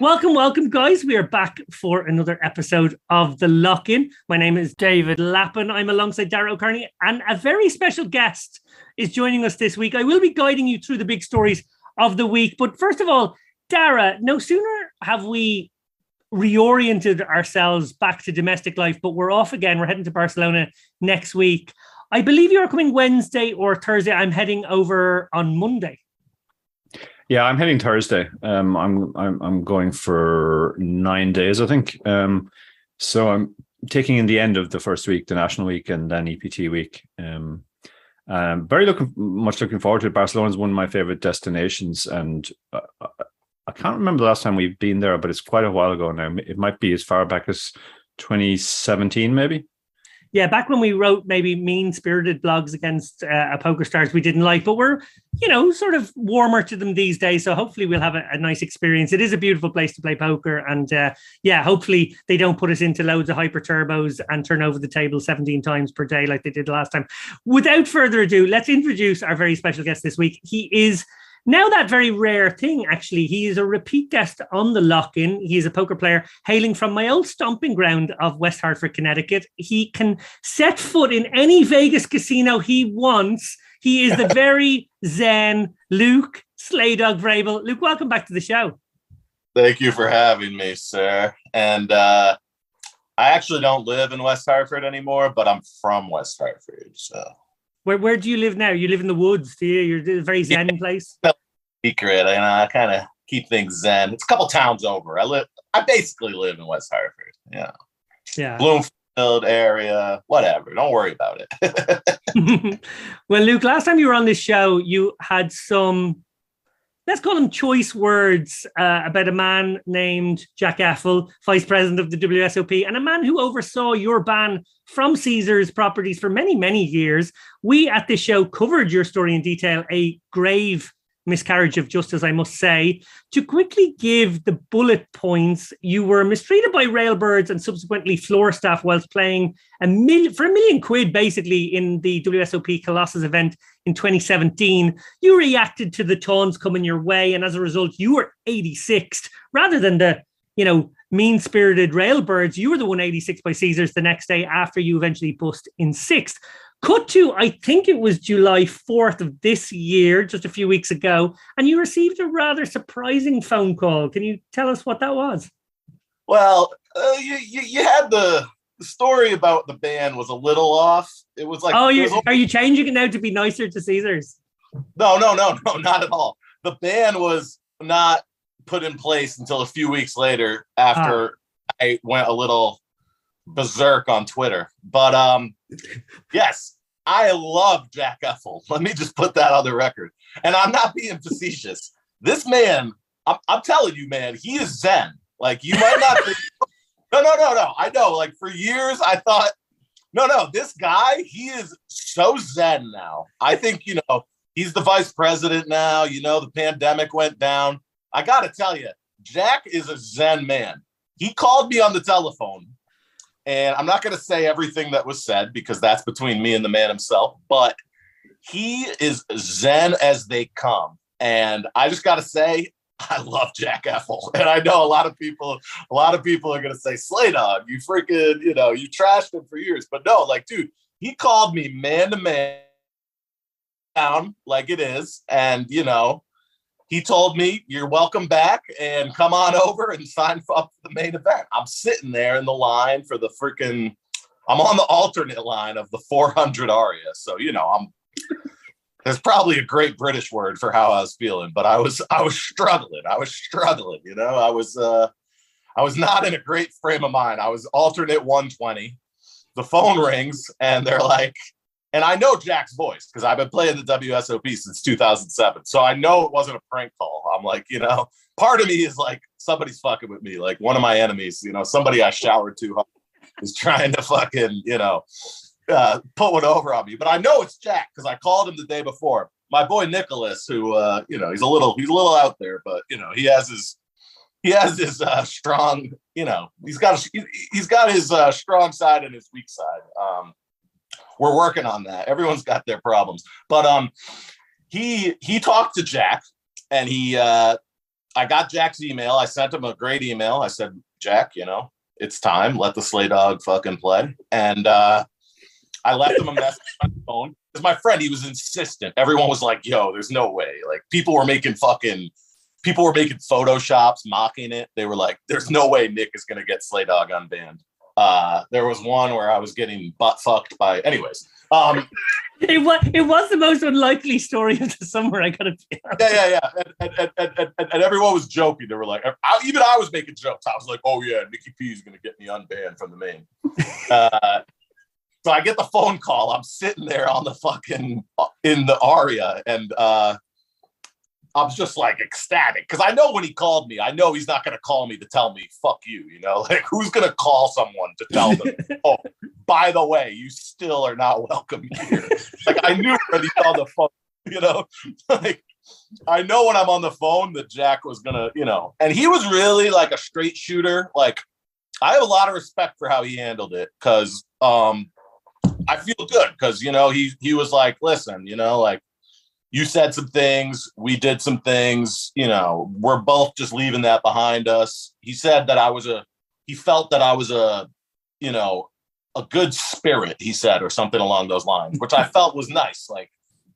Welcome, welcome, guys. We are back for another episode of The Lock In. My name is David Lappin. I'm alongside Dara O'Kearney, and a very special guest is joining us this week. I will be guiding you through the big stories of the week. But first of all, Dara, no sooner have we reoriented ourselves back to domestic life, but we're off again. We're heading to Barcelona next week. I believe you are coming Wednesday or Thursday. I'm heading over on Monday. Yeah, I'm heading Thursday. Um, I'm I'm I'm going for nine days, I think. Um, so I'm taking in the end of the first week, the national week, and then EPT week. Um, um, very looking much looking forward to it. Barcelona is one of my favorite destinations, and uh, I can't remember the last time we've been there, but it's quite a while ago now. It might be as far back as 2017, maybe yeah, back when we wrote maybe mean spirited blogs against uh, PokerStars we didn't like, but we're, you know, sort of warmer to them these days. So hopefully we'll have a, a nice experience. It is a beautiful place to play poker. And uh, yeah, hopefully they don't put us into loads of hyper turbos and turn over the table 17 times per day like they did last time. Without further ado, let's introduce our very special guest this week. He is now that very rare thing, actually, he is a repeat guest on the lock-in. He is a poker player hailing from my old stomping ground of West Hartford, Connecticut. He can set foot in any Vegas casino he wants. He is the very zen Luke Slaydog Vrabel. Luke, welcome back to the show. Thank you for having me, sir. And uh, I actually don't live in West Hartford anymore, but I'm from West Hartford, so where where do you live now? You live in the woods, do you? You're a very zen yeah. place. Secret, and I kind of keep things zen. It's a couple towns over. I live. I basically live in West Hartford. Yeah. Yeah. Bloomfield area, whatever. Don't worry about it. well, Luke, last time you were on this show, you had some let's call them choice words uh, about a man named Jack Effel, vice president of the WSOP, and a man who oversaw your ban from Caesars properties for many, many years. We at this show covered your story in detail, a grave miscarriage of justice, I must say. To quickly give the bullet points, you were mistreated by railbirds and subsequently floor staff whilst playing a million for a million quid, basically, in the WSOP Colossus event in 2017. You reacted to the taunts coming your way, and as a result, you were 86th rather than the you know mean spirited railbirds. You were the 186 by Caesars the next day after you eventually bust in sixth. Cut to, I think it was July 4th of this year, just a few weeks ago, and you received a rather surprising phone call. Can you tell us what that was? Well, uh, you, you, you had the story about the band was a little off. It was like, oh, you are you changing it now to be nicer to Caesars? No, no, no, no, not at all. The ban was not put in place until a few weeks later after ah. I went a little berserk on Twitter. But um, yes, I love Jack Effel. Let me just put that on the record. And I'm not being facetious. This man, I'm, I'm telling you, man, he is Zen. Like you might not think, no, no, no, no. I know. Like for years, I thought, no, no, this guy, he is so Zen now. I think, you know, he's the vice president now. You know, the pandemic went down. I got to tell you, Jack is a Zen man. He called me on the telephone and I'm not going to say everything that was said because that's between me and the man himself, but he is zen as they come. And I just got to say, I love Jack Effel. And I know a lot of people, a lot of people are going to say, Slay Dog, you freaking, you know, you trashed him for years. But no, like, dude, he called me man to man down like it is. And, you know, he told me, You're welcome back and come on over and sign up for the main event. I'm sitting there in the line for the freaking, I'm on the alternate line of the 400 Aria. So, you know, I'm, there's probably a great British word for how I was feeling, but I was, I was struggling. I was struggling, you know, I was, uh, I was not in a great frame of mind. I was alternate 120. The phone rings and they're like, and I know Jack's voice because I've been playing the WSOP since 2007. So I know it wasn't a prank call. I'm like, you know, part of me is like, somebody's fucking with me. Like one of my enemies, you know, somebody I showered too hard is trying to fucking, you know, uh, put one over on me. But I know it's Jack because I called him the day before. My boy Nicholas, who, uh, you know, he's a little, he's a little out there, but you know, he has his, he has his uh, strong, you know, he's got, he's got his uh, strong side and his weak side. Um, we're working on that. Everyone's got their problems, but um, he he talked to Jack, and he uh, I got Jack's email. I sent him a great email. I said, Jack, you know, it's time. Let the slay dog fucking play. And uh, I left him a message on my phone. Because my friend, he was insistent. Everyone was like, yo, there's no way. Like people were making fucking people were making photoshops mocking it. They were like, there's no way Nick is gonna get Slay Dog unbanned. Uh, there was one where I was getting butt fucked by anyways. Um, it was it was the most unlikely story of the summer. I gotta be honest. Yeah, yeah, yeah. And, and, and, and, and everyone was joking. They were like, I, even I was making jokes. I was like, oh yeah, Nikki P is gonna get me unbanned from the main. Uh, so I get the phone call. I'm sitting there on the fucking in the aria, and uh, I was just like ecstatic because I know when he called me, I know he's not going to call me to tell me "fuck you." You know, like who's going to call someone to tell them, "Oh, by the way, you still are not welcome here." like I knew when he's on the phone. You know, like I know when I'm on the phone that Jack was gonna, you know, and he was really like a straight shooter. Like I have a lot of respect for how he handled it because um I feel good because you know he he was like, listen, you know, like you said some things, we did some things, you know, we're both just leaving that behind us. He said that I was a, he felt that I was a, you know, a good spirit, he said, or something along those lines, which I felt was nice. Like,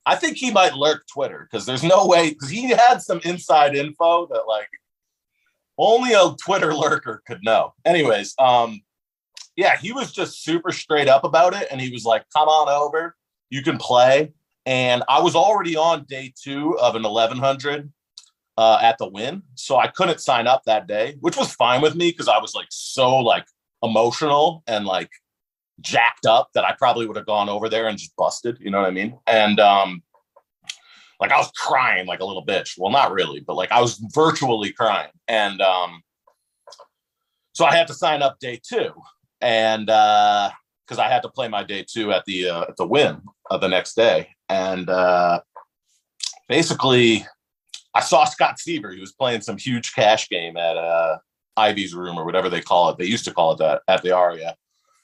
I think he might lurk Twitter because there's no way, because he had some inside info that, like, only a Twitter lurker could know. Anyways, um, yeah, he was just super straight up about it. And he was like, come on over, you can play and I was already on day two of an 1100 uh, at the Wynn, so I couldn't sign up that day, which was fine with me because I was like so like emotional and like jacked up that I probably would have gone over there and just busted. You know what I mean? And um, like I was crying like a little bitch. Well, not really, but like I was virtually crying, and um, so I had to sign up day two, and uh, because I had to play my day two at the uh, at the Wynn of the next day, and uh, basically, I saw Scott Seaver. He was playing some huge cash game at uh, Ivey's room or whatever they call it. They used to call it that at the Aria.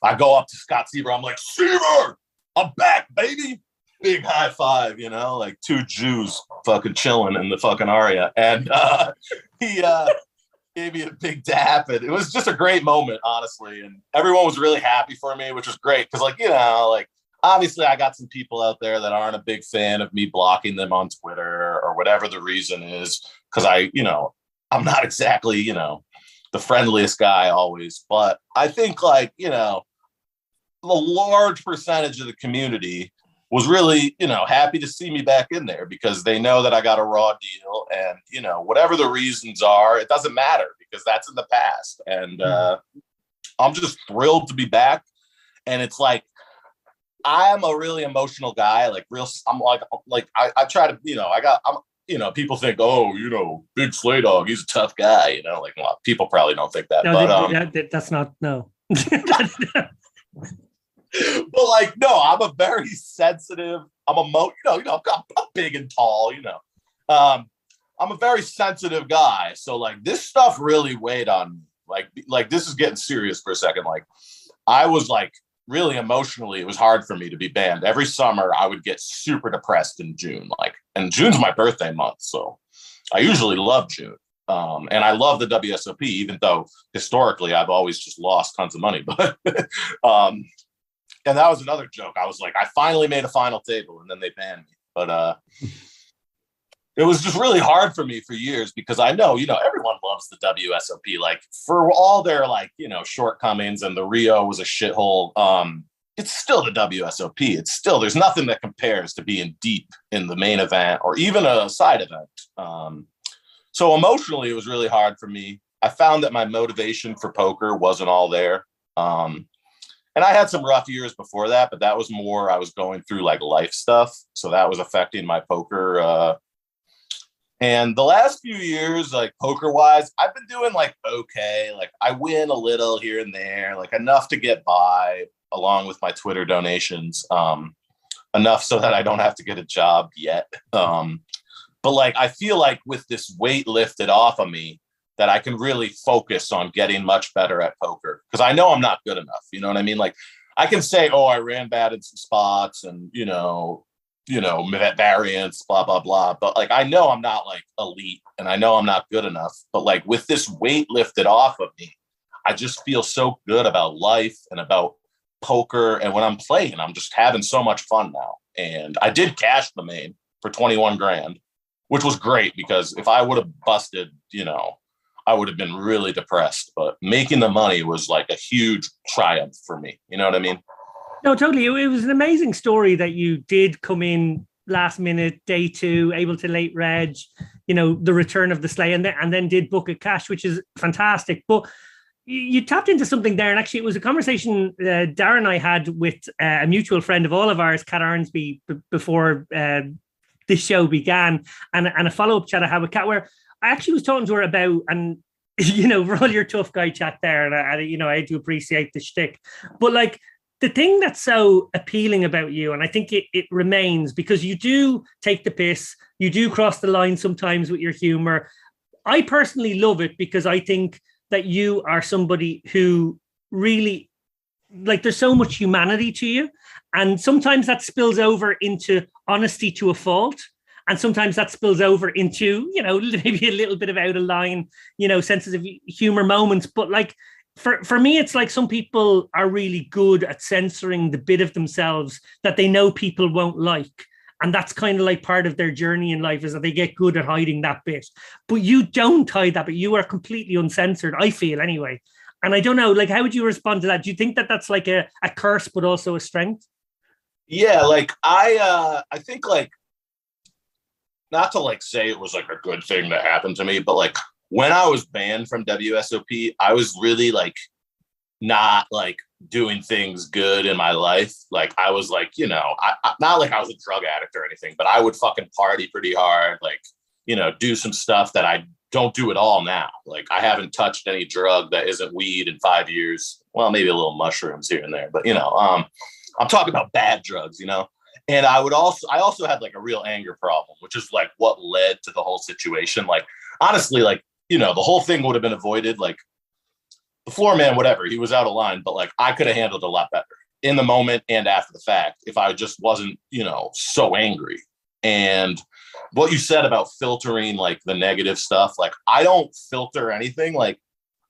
I go up to Scott Seaver. I'm like, Seaver, I'm back, baby. Big high five, you know, like two Jews fucking chilling in the fucking Aria. And uh, he uh, gave me a big dap. And it was just a great moment, honestly. And everyone was really happy for me, which was great. Cause, like, you know, like obviously I got some people out there that aren't a big fan of me blocking them on Twitter or whatever the reason is because I, you know, I'm not exactly, you know, the friendliest guy always, but I think like, you know, the large percentage of the community was really, you know, happy to see me back in there because they know that I got a raw deal and, you know, whatever the reasons are, it doesn't matter because that's in the past. And mm-hmm. uh, I'm just thrilled to be back. And it's like, I'm a really emotional guy. Like real, I'm like like I, I try to you know I got I'm you know people think oh you know big slay dog he's a tough guy you know like well, people probably don't think that no, but um, that, that's not no. but like no, I'm a very sensitive. I'm a mo you know you know I'm, I'm big and tall you know. Um, I'm a very sensitive guy, so like this stuff really weighed on me. Like like this is getting serious for a second. Like I was like really emotionally, it was hard for me to be banned. Every summer, I would get super depressed in June. Like, and June's my birthday month, so I usually love June. Um, and I love the WSOP, even though historically I've always just lost tons of money. But um, and that was another joke. I was like, I finally made a final table, and then they banned me. But uh, it was just really hard for me for years because I know, you know, everyone loves the WSOP. Like for all their like, you know, shortcomings and the Rio was a shithole. Um, it's still the WSOP. It's still there's nothing that compares to being deep in the main event or even a side event. Um, so emotionally, it was really hard for me. I found that my motivation for poker wasn't all there. Um, and I had some rough years before that, but that was more I was going through like life stuff, so that was affecting my poker uh, and the last few years, like poker wise, I've been doing like okay. Like I win a little here and there, like enough to get by along with my Twitter donations. Um, enough so that I don't have to get a job yet. Um, but like I feel like with this weight lifted off of me, that I can really focus on getting much better at poker because I know I'm not good enough. You know what I mean? Like I can say, oh, I ran bad in some spots and you know you know, variants, blah, blah, blah. But like, I know I'm not like elite and I know I'm not good enough. But like, with this weight lifted off of me, I just feel so good about life and about poker. And when I'm playing, I'm just having so much fun now. And I did cash the main for 21 grand, which was great because if I would have busted, you know, I would have been really depressed. But making the money was like a huge triumph for me. You know what I mean? No, totally. It, was an amazing story that you did come in last minute, day two, able to late reg, you know, the return of the slay, and then, and then did book a cash, which is fantastic. But you, tapped into something there, and actually, it was a conversation uh, Darren and I had with uh, a mutual friend of all of ours, Kat Arnsby, b- before uh, this show began, and, and a follow up chat I had with Kat, where I actually was talking to her about, and you know, for all your tough guy chat there, and I, you know, I do appreciate the shtick, but like the thing that's so appealing about you, and I think it, it remains because you do take the piss, you do cross the line sometimes with your humor. I personally love it because I think that you are somebody who really like there's so much humanity to you and sometimes that spills over into honesty to a fault and sometimes that spills over into you know maybe a little bit of out of line you know sensitive humor moments but like for for me it's like some people are really good at censoring the bit of themselves that they know people won't like. And that's kind of like part of their journey in life is that they get good at hiding that bit. But you don't hide that but you are completely uncensored i feel anyway. And i don't know like how would you respond to that? Do you think that that's like a, a curse but also a strength? Yeah like i uh i think like not to like say it was like a good thing that happened to me but like when I was banned from WSOP, I was really like not like doing things good in my life. Like I was like, you know, I, I, not like I was a drug addict or anything, but I would fucking party pretty hard, like, you know, do some stuff that I don't do at all now. Like I haven't touched any drug that isn't weed in five years. Well, maybe a little mushrooms here and there, but you know, um, I'm talking about bad drugs, you know. And I would also, I also had like a real anger problem, which is like what led to the whole situation. Like honestly, like you know, the whole thing would have been avoided. Like the floor man, whatever, he was out of line, but like I could have handled a lot better in the moment and after the fact if I just wasn't, you know, so angry. And what you said about filtering like the negative stuff, like I don't filter anything. Like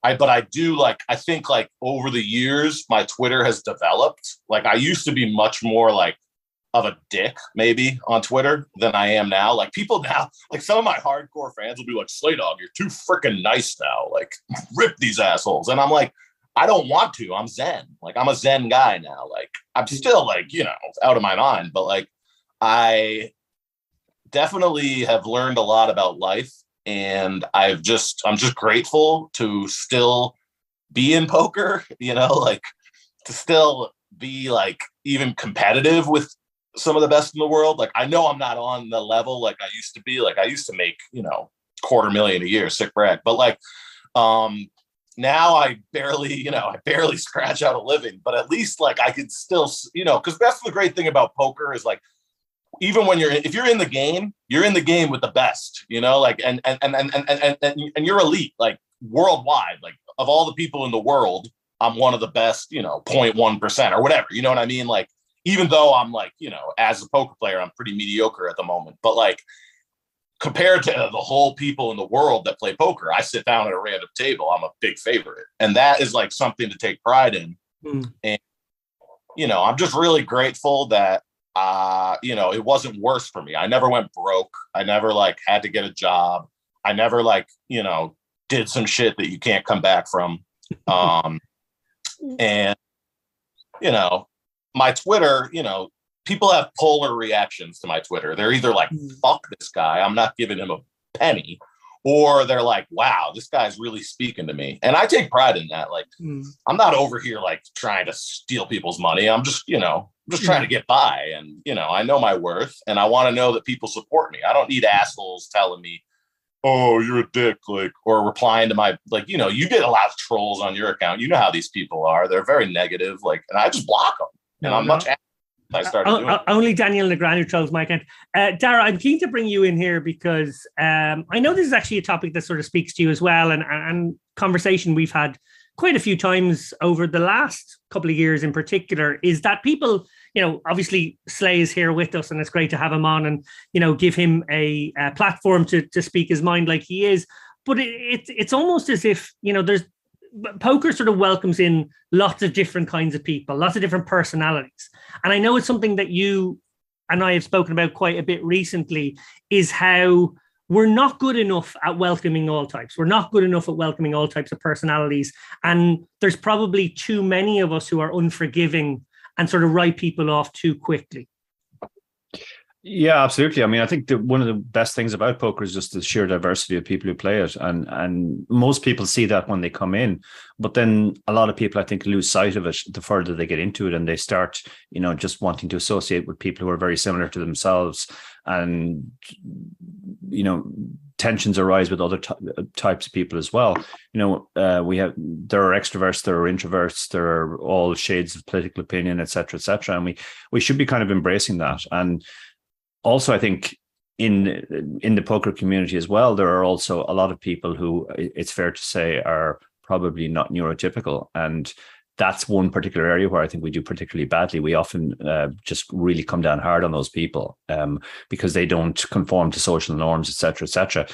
I, but I do like, I think like over the years, my Twitter has developed. Like I used to be much more like of a dick maybe on Twitter than I am now. Like people now, like some of my hardcore fans will be like, Slay Dog, you're too freaking nice now. Like rip these assholes. And I'm like, I don't want to. I'm Zen. Like I'm a Zen guy now. Like I'm mm. still like, you know, out of my mind, but like I definitely have learned a lot about life. And I've just, I'm just grateful to still be in poker, you know, like to still be like even competitive with some of the best in the world. Like I know I'm not on the level like I used to be. Like I used to make, you know, quarter million a year, sick brag. But like um now I barely, you know, I barely scratch out a living, but at least like I could still, you know, because that's the great thing about poker is like even when you're if you're in the game, you're in the game with the best, you know, like and and and and and and, and, and you're elite, like worldwide, like of all the people in the world, I'm one of the best, you know, 0.1% or whatever. You know what I mean? Like even though I'm like, you know, as a poker player, I'm pretty mediocre at the moment. But like compared to the whole people in the world that play poker, I sit down at a random table. I'm a big favorite. And that is like something to take pride in. Mm. And, you know, I'm just really grateful that uh, you know, it wasn't worse for me. I never went broke. I never like had to get a job. I never like, you know, did some shit that you can't come back from. Um and you know, my Twitter, you know, people have polar reactions to my Twitter. They're either like, mm. fuck this guy, I'm not giving him a penny, or they're like, wow, this guy's really speaking to me. And I take pride in that. Like, mm. I'm not over here like trying to steal people's money. I'm just, you know, I'm just trying to get by. And, you know, I know my worth and I want to know that people support me. I don't need assholes telling me, oh, you're a dick, like, or replying to my, like, you know, you get a lot of trolls on your account. You know how these people are. They're very negative. Like, and I just block them and I'm much. I started only Daniel Legrand trolls my account. Uh, Dara, I'm keen to bring you in here because um, I know this is actually a topic that sort of speaks to you as well, and, and, and conversation we've had quite a few times over the last couple of years in particular is that people you know obviously slay is here with us and it's great to have him on and you know give him a, a platform to to speak his mind like he is but it, it, it's almost as if you know there's poker sort of welcomes in lots of different kinds of people lots of different personalities and i know it's something that you and i have spoken about quite a bit recently is how we're not good enough at welcoming all types. We're not good enough at welcoming all types of personalities. And there's probably too many of us who are unforgiving and sort of write people off too quickly. Yeah, absolutely. I mean, I think one of the best things about poker is just the sheer diversity of people who play it, and and most people see that when they come in, but then a lot of people, I think, lose sight of it the further they get into it, and they start, you know, just wanting to associate with people who are very similar to themselves, and you know, tensions arise with other t- types of people as well. You know, uh, we have there are extroverts, there are introverts, there are all shades of political opinion, etc., etc., and we we should be kind of embracing that and also, I think in in the poker community as well, there are also a lot of people who it's fair to say are probably not neurotypical, and that's one particular area where I think we do particularly badly. We often uh, just really come down hard on those people um, because they don't conform to social norms, etc., etc.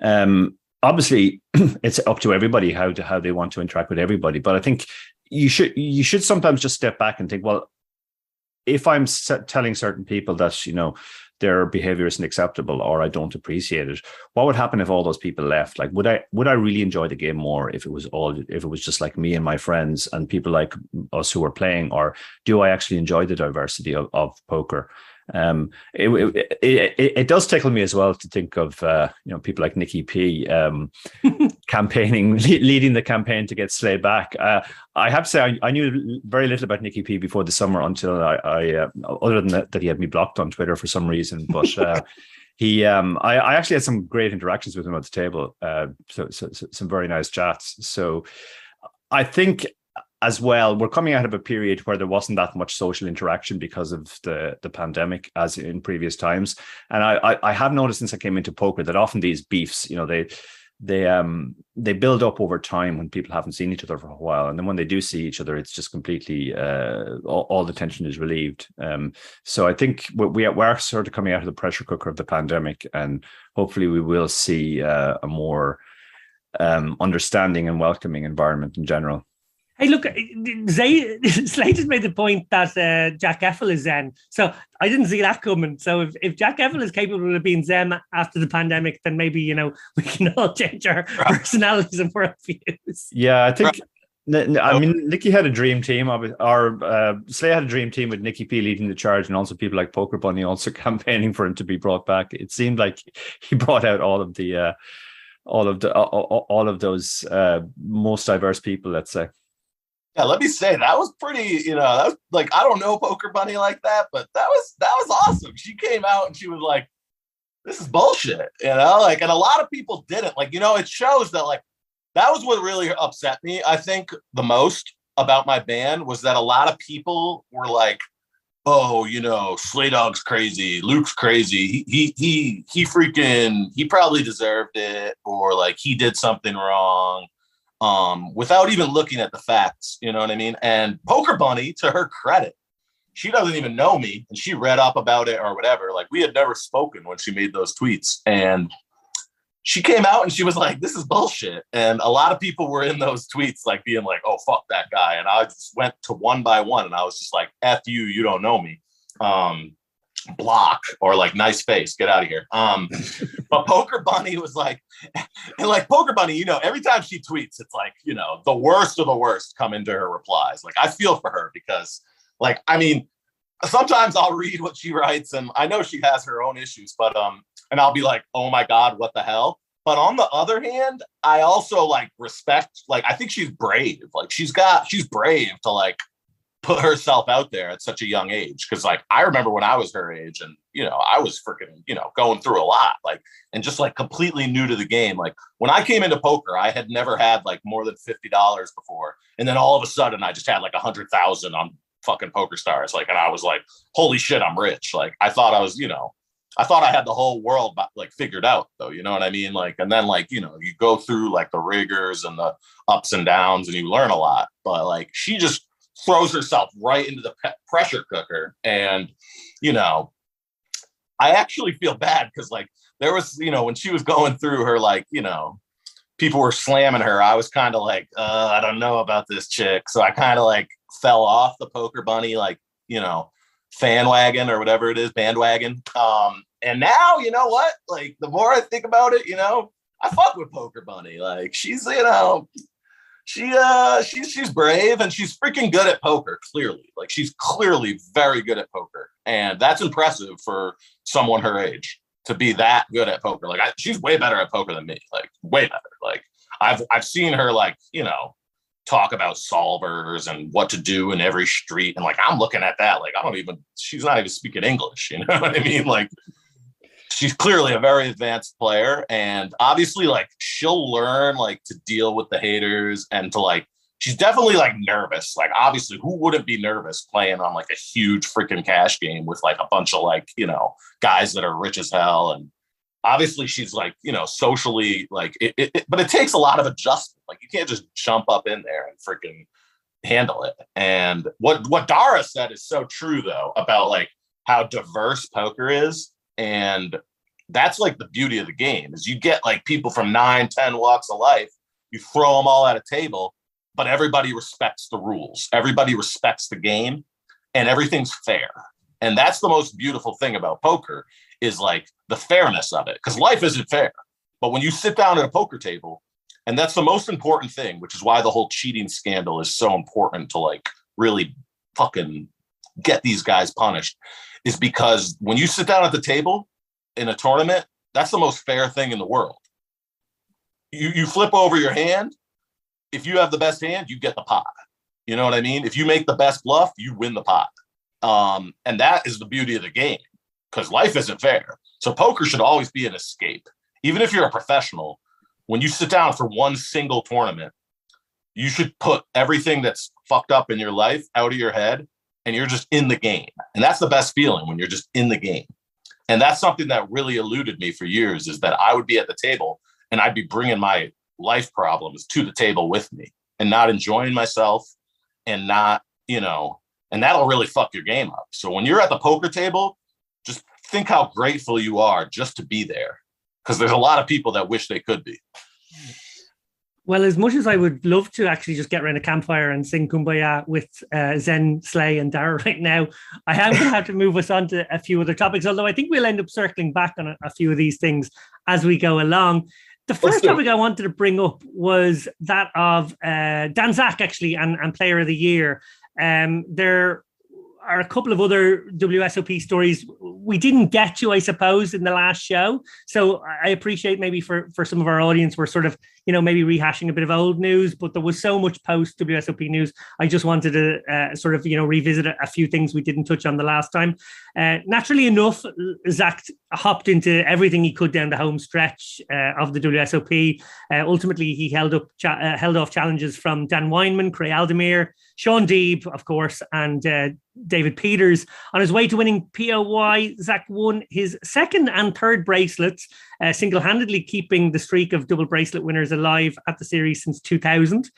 Um, obviously, it's up to everybody how to how they want to interact with everybody, but I think you should you should sometimes just step back and think, well, if I'm telling certain people that you know their behavior isn't acceptable or I don't appreciate it. What would happen if all those people left? Like, would I would I really enjoy the game more if it was all if it was just like me and my friends and people like us who are playing, or do I actually enjoy the diversity of, of poker? Um, it, it, it, it, does tickle me as well to think of uh, you know people like Nikki P um, campaigning, leading the campaign to get Slay back. Uh, I have to say I, I, knew very little about Nikki P before the summer until I, I uh, other than that, that, he had me blocked on Twitter for some reason, but. Uh, he, um, I, I, actually had some great interactions with him at the table, uh, so, so, so some very nice chats. So, I think as well, we're coming out of a period where there wasn't that much social interaction because of the the pandemic, as in previous times. And I, I, I have noticed since I came into poker that often these beefs, you know, they they um they build up over time when people haven't seen each other for a while. And then when they do see each other it's just completely uh all, all the tension is relieved. Um so i think we, are sort of coming out of the pressure cooker of the pandemic and hopefully we will see uh, a more um understanding and welcoming environment in general Hey, look, Zay, Slade has made the point that uh, Jack Effel is Zen. So I didn't see that coming. So if, if Jack Effel is capable of being Zen after the pandemic, then maybe, you know, we can all change our personalities and worldviews. Yeah, I think. I mean, Nikki had a dream team. Our uh, Slay had a dream team with Nikki P leading the charge, and also people like Poker Bunny also campaigning for him to be brought back. It seemed like he brought out all of the, uh, all of the, all, all of those uh, most diverse people. Let's say. Yeah, let me say that was pretty, you know, that was like I don't know Poker Bunny like that, but that was that was awesome. She came out and she was like, This is bullshit, you know, like and a lot of people didn't. Like, you know, it shows that like that was what really upset me, I think, the most about my band was that a lot of people were like, Oh, you know, Slay Dog's crazy, Luke's crazy. He he he he freaking he probably deserved it, or like he did something wrong um, without even looking at the facts. You know what I mean? And Poker Bunny, to her credit, she doesn't even know me, and she read up about it or whatever. Like we had never spoken when she made those tweets, and she came out and she was like, "This is bullshit." And a lot of people were in those tweets, like being like, "Oh fuck that guy," and I just went to one by one, and I was just like, "F you, you don't know me." Um, block or like nice face get out of here. Um but poker bunny was like and like poker bunny you know every time she tweets it's like you know the worst of the worst come into her replies. Like i feel for her because like i mean sometimes i'll read what she writes and i know she has her own issues but um and i'll be like oh my god what the hell? But on the other hand i also like respect like i think she's brave. Like she's got she's brave to like put herself out there at such a young age because like i remember when i was her age and you know i was freaking you know going through a lot like and just like completely new to the game like when i came into poker i had never had like more than $50 before and then all of a sudden i just had like a hundred thousand on fucking PokerStars like and i was like holy shit i'm rich like i thought i was you know I thought I had the whole world like figured out though, you know what I mean? Like, and then like, you know, you go through like the rigors and the ups and downs and you learn a lot, but like she just throws herself right into the pe- pressure cooker. And, you know, I actually feel bad because like there was, you know, when she was going through her, like, you know, people were slamming her. I was kind of like, uh, I don't know about this chick. So I kind of like fell off the poker bunny, like, you know, fan wagon or whatever it is, bandwagon. Um, and now, you know what? Like, the more I think about it, you know, I fuck with Poker Bunny. Like, she's, you know, she uh she's she's brave and she's freaking good at poker clearly like she's clearly very good at poker and that's impressive for someone her age to be that good at poker like I, she's way better at poker than me like way better like i've i've seen her like you know talk about solvers and what to do in every street. And like, I'm looking at that, like, I don't even, she's not even speaking English. You know what I mean? Like, she's clearly a very advanced player. And obviously, like, she'll learn, like, to deal with the haters and to, like, she's definitely like nervous. Like, obviously, who wouldn't be nervous playing on like a huge freaking cash game with like a bunch of like, you know, guys that are rich as hell and obviously she's like you know socially like it, it, it, but it takes a lot of adjustment like you can't just jump up in there and freaking handle it and what what dara said is so true though about like how diverse poker is and that's like the beauty of the game is you get like people from nine ten walks of life you throw them all at a table but everybody respects the rules everybody respects the game and everything's fair and that's the most beautiful thing about poker is like the fairness of it because life isn't fair. But when you sit down at a poker table, and that's the most important thing, which is why the whole cheating scandal is so important to like really fucking get these guys punished, is because when you sit down at the table in a tournament, that's the most fair thing in the world. You you flip over your hand. If you have the best hand, you get the pot. You know what I mean? If you make the best bluff, you win the pot. Um, and that is the beauty of the game because life isn't fair. So poker should always be an escape. Even if you're a professional, when you sit down for one single tournament, you should put everything that's fucked up in your life out of your head and you're just in the game. And that's the best feeling when you're just in the game. And that's something that really eluded me for years is that I would be at the table and I'd be bringing my life problems to the table with me and not enjoying myself and not, you know, and that'll really fuck your game up. So when you're at the poker table, just think how grateful you are just to be there because there's a lot of people that wish they could be. Well, as much as I would love to actually just get around a campfire and sing Kumbaya with uh, Zen, Slay, and Dara right now, I am going to have to move us on to a few other topics. Although I think we'll end up circling back on a, a few of these things as we go along. The first topic I wanted to bring up was that of uh, Dan Zack, actually, and, and Player of the Year. Um, there are a couple of other WSOP stories we didn't get to, I suppose, in the last show. So I appreciate maybe for for some of our audience, we're sort of you know maybe rehashing a bit of old news, but there was so much post WSOP news. I just wanted to uh, sort of you know revisit a, few things we didn't touch on the last time. Uh, naturally enough, Zack hopped into everything he could down the home stretch uh, of the WSOP. Uh, ultimately, he held up cha- uh, held off challenges from Dan Weinman, Craig Aldemir, Shaun Deeb, of course, and uh, David Peters. On his way to winning POY, Zack won his second and third bracelets, uh, single handedly keeping the streak of double bracelet winners alive at the series since 2000.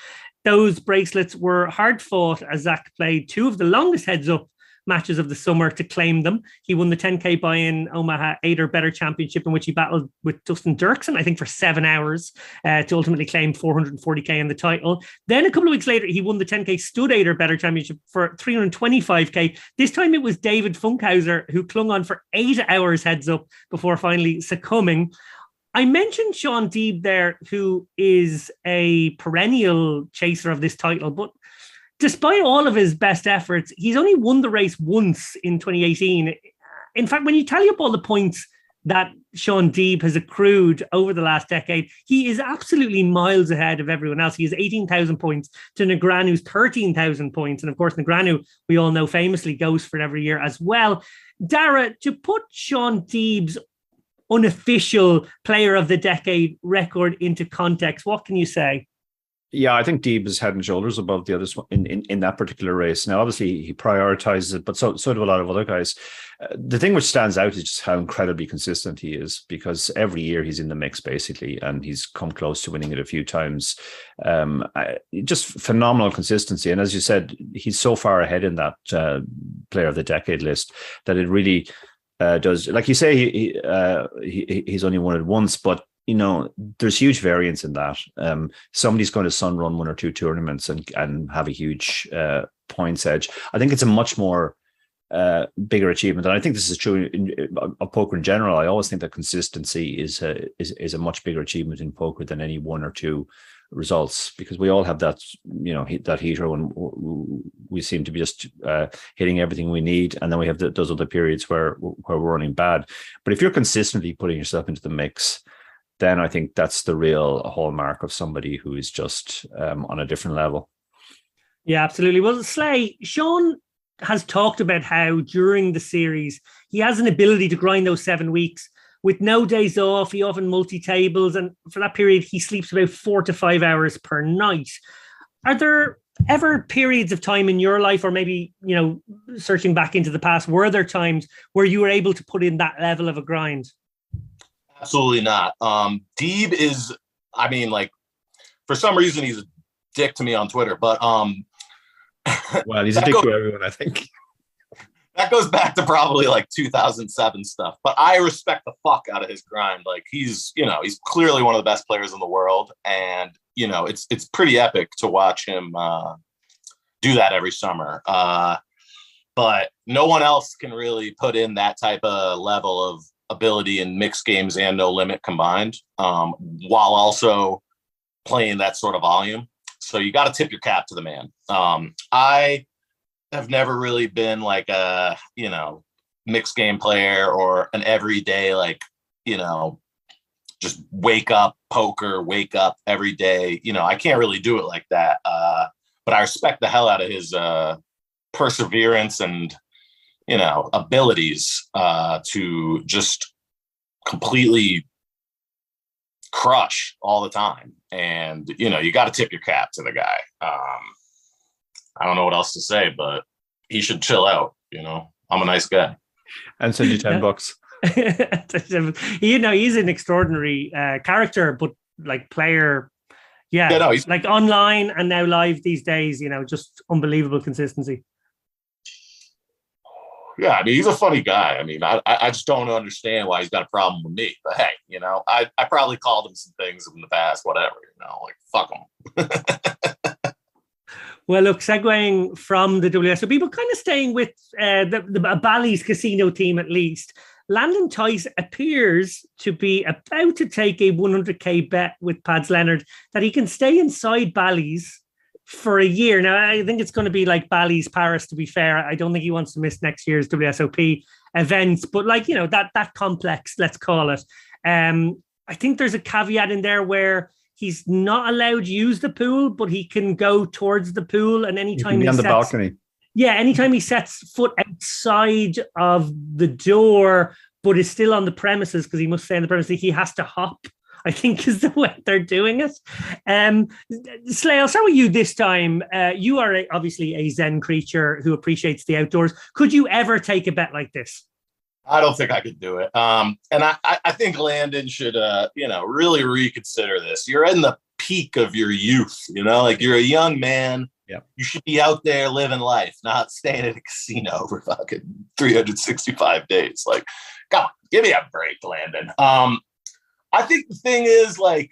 Those bracelets were hard fought as Zack played two of the longest heads up matches of the summer to claim them. He won the 10K buy-in Omaha eight or better championship in which he battled with Dustin Dirksen, I think, for seven hours uh, to ultimately claim 440K in the title. Then a couple of weeks later, he won the 10K stud eight or better championship for 325K. This time it was David Funkhouser who clung on for eight hours heads up before finally succumbing. I mentioned Shaun Deeb there, who is a perennial chaser of this title, but despite all of his best efforts, he's only won the race once in 2018. In fact, when you tally up all the points that Shaun Deeb has accrued over the last decade, he is absolutely miles ahead of everyone else. He has 18,000 points to Negreanu's 13,000 points. And of course, Negreanu, we all know famously goes for it every year as well. Dara, to put Shaun Deeb's unofficial player of the decade record into context, what can you say? Yeah, I think Deeb is head and shoulders above the others in, in, in that particular race. Now, obviously, he prioritizes it, but so so do a lot of other guys. Uh, the thing which stands out is just how incredibly consistent he is, because every year he's in the mix basically, and he's come close to winning it a few times. Um, I, just phenomenal consistency, and as you said, he's so far ahead in that uh, Player of the Decade list that it really uh, does. Like you say, he, uh, he he's only won it once, but you know, there's huge variance in that. Um, somebody's going to sun run one or two tournaments and and have a huge uh, points edge. I think it's a much more uh, bigger achievement, and I think this is true in, in, of poker in general. I always think that consistency is a, is is a much bigger achievement in poker than any one or two results because we all have that you know that heater when we seem to be just uh, hitting everything we need and then we have the, those other periods where where we're running bad but if you're consistently putting yourself into the mix then I think that's the real hallmark of somebody who is just um, on a different level. Yeah, absolutely. Well, Slay, Shaun has talked about how during the series he has an ability to grind those seven weeks with no days off. He often multi tables, and for that period, he sleeps about four to five hours per night. Are there ever periods of time in your life, or maybe you know, searching back into the past, were there times where you were able to put in that level of a grind? Absolutely not. Um, Deeb is, I mean, like, for some reason he's a dick to me on Twitter, but um, well, he's a dick goes, to everyone, I think. That goes back to probably like 2007 stuff, but I respect the fuck out of his grind. Like he's, you know, he's clearly one of the best players in the world, and you know, it's it's pretty epic to watch him uh, do that every summer. Uh, but no one else can really put in that type of level of ability in mixed games and no limit combined, um, while also playing that sort of volume. So you got to tip your cap to the man. Um, I have never really been like a you know mixed game player or an everyday like you know just wake up poker, wake up every day. You know I can't really do it like that. Uh, but I respect the hell out of his uh, perseverance and you know abilities uh, to just completely crush all the time. And you know you got to tip your cap to the guy. Um i don't know what else to say but he should chill out you know? I'm a nice guy. And send you 10 bucks. You know he's an extraordinary uh, character but like player. Yeah, yeah no, he's like online and now live these days you know just unbelievable consistency yeah, I mean, he's a funny guy. I mean, I, I just don't understand why he's got a problem with me. But hey, you know, I, I probably called him some things in the past, whatever, you know, like fuck him. well, look, segueing from the WSOP, but kind of staying with uh, the, the Bally's casino team at least. Landon Tice appears to be about to take a 100k bet with Pads Leonard that he can stay inside Bally's for a year. Now, I think it's going to be like Bally's Paris, to be fair. I don't think he wants to miss next year's WSOP events, but like, you know, that that complex, let's call it. Um, I think there's a caveat in there where he's not allowed to use the pool, but he can go towards the pool and anytime he on the balcony. Yeah, anytime he sets foot outside of the door, but is still on the premises because he must stay on the premises, he has to hop I think is the way they're doing it. Um, Slay, I'll start with you this time. Uh, you are a, obviously a Zen creature who appreciates the outdoors. Could you ever take a bet like this? I don't think I could do it. Um, and I, I think Landon should, uh, you know, really reconsider this. You're in the peak of your youth, you know, like you're a young man. Yeah. You should be out there living life, not staying at a casino for fucking 365 days. Like, come on, give me a break, Landon. Um, I think the thing is like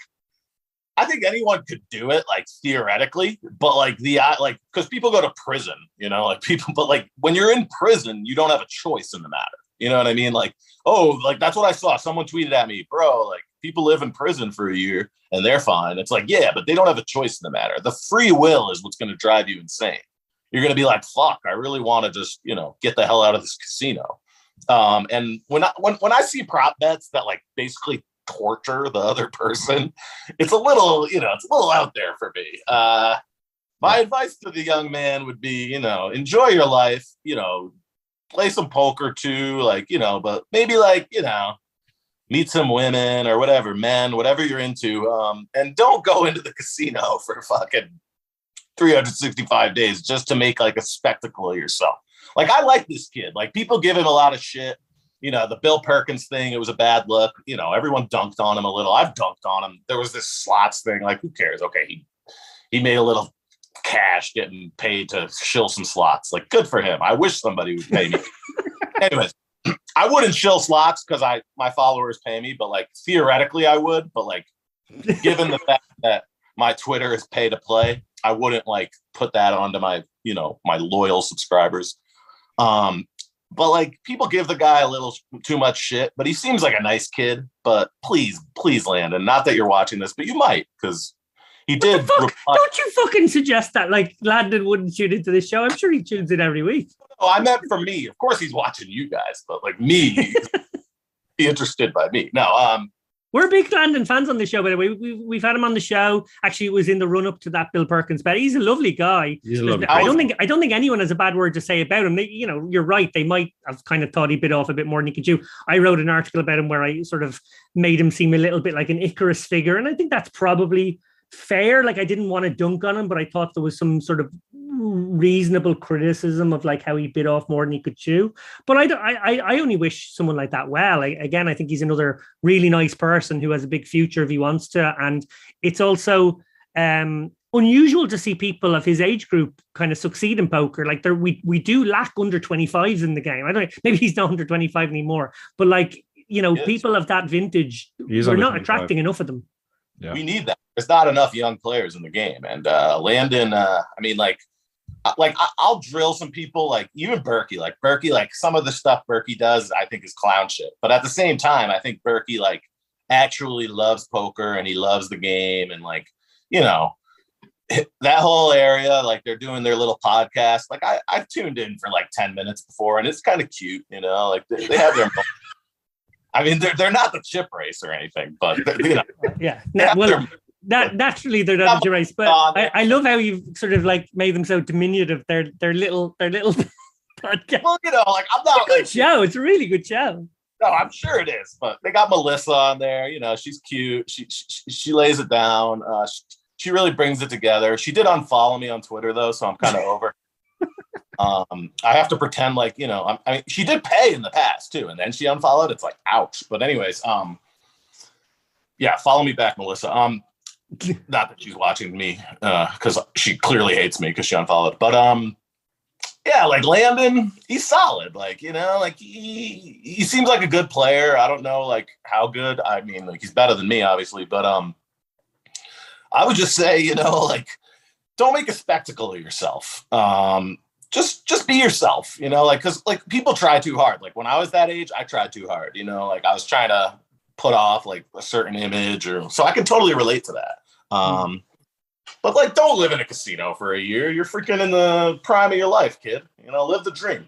I think anyone could do it, like theoretically, but like the like because people go to prison, you know, like people, but like when you're in prison, you don't have a choice in the matter. You know what I mean? Like, oh, like that's what I saw. Someone tweeted at me, bro, like people live in prison for a year and they're fine. It's like, yeah, but they don't have a choice in the matter. The free will is what's going to drive you insane. You're going to be like, fuck, I really want to just, you know, get the hell out of this casino. Um, and when I when when I see prop bets that like basically torture the other person. It's a little, you know, it's a little out there for me. Uh, my advice to the young man would be, you know, enjoy your life, you know, play some poker too, like, you know, but maybe like, you know, meet some women or whatever, men, whatever you're into, um, and don't go into the casino for fucking 365 days just to make like a spectacle of yourself. Like I like this kid. Like people give him a lot of shit. You know, the Bill Perkins thing, it was a bad look. You know, everyone dunked on him a little. I've dunked on him. There was this slots thing. Like, who cares? Okay, he he made a little cash getting paid to shill some slots. Like, good for him. I wish somebody would pay me. Anyways, I wouldn't shill slots because I my followers pay me, but like theoretically I would. But like, given the fact that my Twitter is pay to play, I wouldn't like put that onto my you know my loyal subscribers. Um, but like people give the guy a little too much shit, but he seems like a nice kid. But please, please, Landon, not that you're watching this, but you might because he did. Fuck? Reply- Don't you fucking suggest that like Landon wouldn't tune into this show? I'm sure he tunes in every week. Oh, I meant for me. Of course, he's watching you guys, but like me, be interested by me. No, um, we're big Landon fans on the show, by the way. We've, we've had him on the show. Actually, it was in the run up to that Bill Perkins bet. He's a lovely guy. He's a lovely I don't think I don't think anyone has a bad word to say about him. They, you know, you're right. They might have kind of thought he bit off a bit more than he could chew. I wrote an article about him where I sort of made him seem a little bit like an Icarus figure, and I think that's probably fair. Like I didn't want to dunk on him, but I thought there was some sort of reasonable criticism of like how he bit off more than he could chew. But I I I only wish someone like that well. I, again, I think he's another really nice person who has a big future if he wants to, and it's also um unusual to see people of his age group kind of succeed in poker. Like there, we we do lack under 25s in the game. I don't know, maybe he's not under 25 anymore, but like you know, yes. people of that vintage, we're not 25. attracting enough of them. Yeah. We need that. There's not enough young players in the game. And uh Landon, uh, I mean, like like I'll drill some people, like even Berkey, like Berkey, like some of the stuff Berkey does, I think is clown shit. But at the same time, I think Berkey like actually loves poker and he loves the game and like you know that whole area, like they're doing their little podcast. Like I I've tuned in for like ten minutes before, and it's kind of cute, you know. Like they, they have their. I mean, they're they're not the chip race or anything, but you know, yeah. Well, their, that naturally they're not a race, but I, I, love how you've sort of like made them so diminutive. They're they're little they're little podcast. Well, you know, like I'm not it's a good show. It's a really good show. No, I'm sure it is, but they got Melissa on there. You know, she's cute. She she, she lays it down. Uh, she, she really brings it together. She did unfollow me on Twitter though, so I'm kind of over. Um, I have to pretend like you know. I'm, I mean, she did pay in the past too, and then she unfollowed. It's like ouch. But anyways, um, yeah, follow me back, Melissa. Um, not that she's watching me because uh, she clearly hates me because she unfollowed. But um, yeah, like Landon, he's solid. Like you know, like he he seems like a good player. I don't know like how good. I mean, like he's better than me, obviously. But um, I would just say, you know, like don't make a spectacle of yourself. Um, just just be yourself. You know, like because like people try too hard. Like when I was that age, I tried too hard. You know, like I was trying to put off like a certain image or so I can totally relate to that. Hmm. Um, but like, don't live in a casino for a year. You're freaking in the prime of your life, kid. You know, live the dream.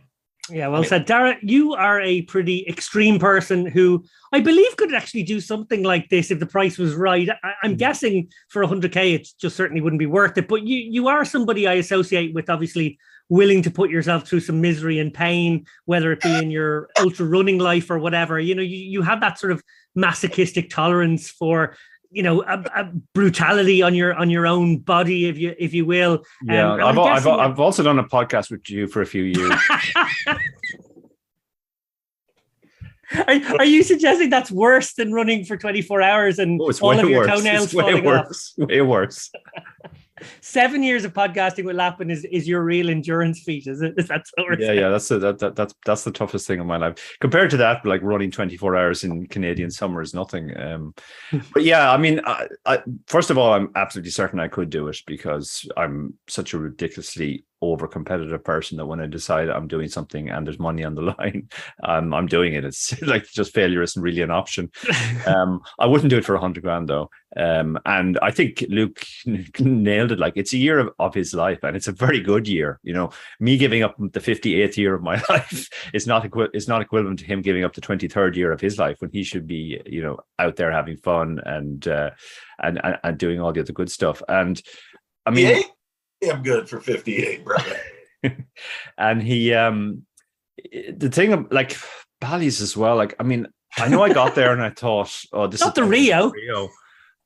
Yeah, well said, Dara. You are a pretty extreme person who I believe could actually do something like this if the price was right. I, am mm. guessing for 100k, it just certainly wouldn't be worth it. But you, you are somebody I associate with, obviously willing to put yourself through some misery and pain, whether it be in your ultra running life or whatever. You know, you, you have that sort of masochistic tolerance for you know a, a, brutality on your on your own body if you if you will yeah um, I've, I've, I've also done a podcast with you for a few years are, are you suggesting that's worse than running for 24 hours and oh, all of your worse. toenails it's falling way worse off? way worse seven years of podcasting with Lappin is, is your real endurance feat, is it? Is that so? Yeah, yeah, that's the, that, that that's that's the toughest thing in my life. Compared to that, like running 24 hours in Canadian summer is nothing. Um, but yeah, I mean, I, I, first of all, I'm absolutely certain I could do it because I'm such a ridiculously over competitive person that when I decide I'm doing something and there's money on the line, um, I'm doing it. It's like just failure isn't really an option. um, I wouldn't do it for a hundred grand though. Um, and I think Luke nailed it. Like it's a year of, of, his life, and it's a very good year. You know, me giving up the 58th year of my life is not equi- is not equivalent to him giving up the 23rd year of his life when he should be, you know, out there having fun and uh, and, and, and doing all the other good stuff. And I mean, I'm good for 58, brother. and he, um, the thing like Bally's as well. Like, I mean, I know I got there and I thought, oh, this is Not is the Rio. Rio.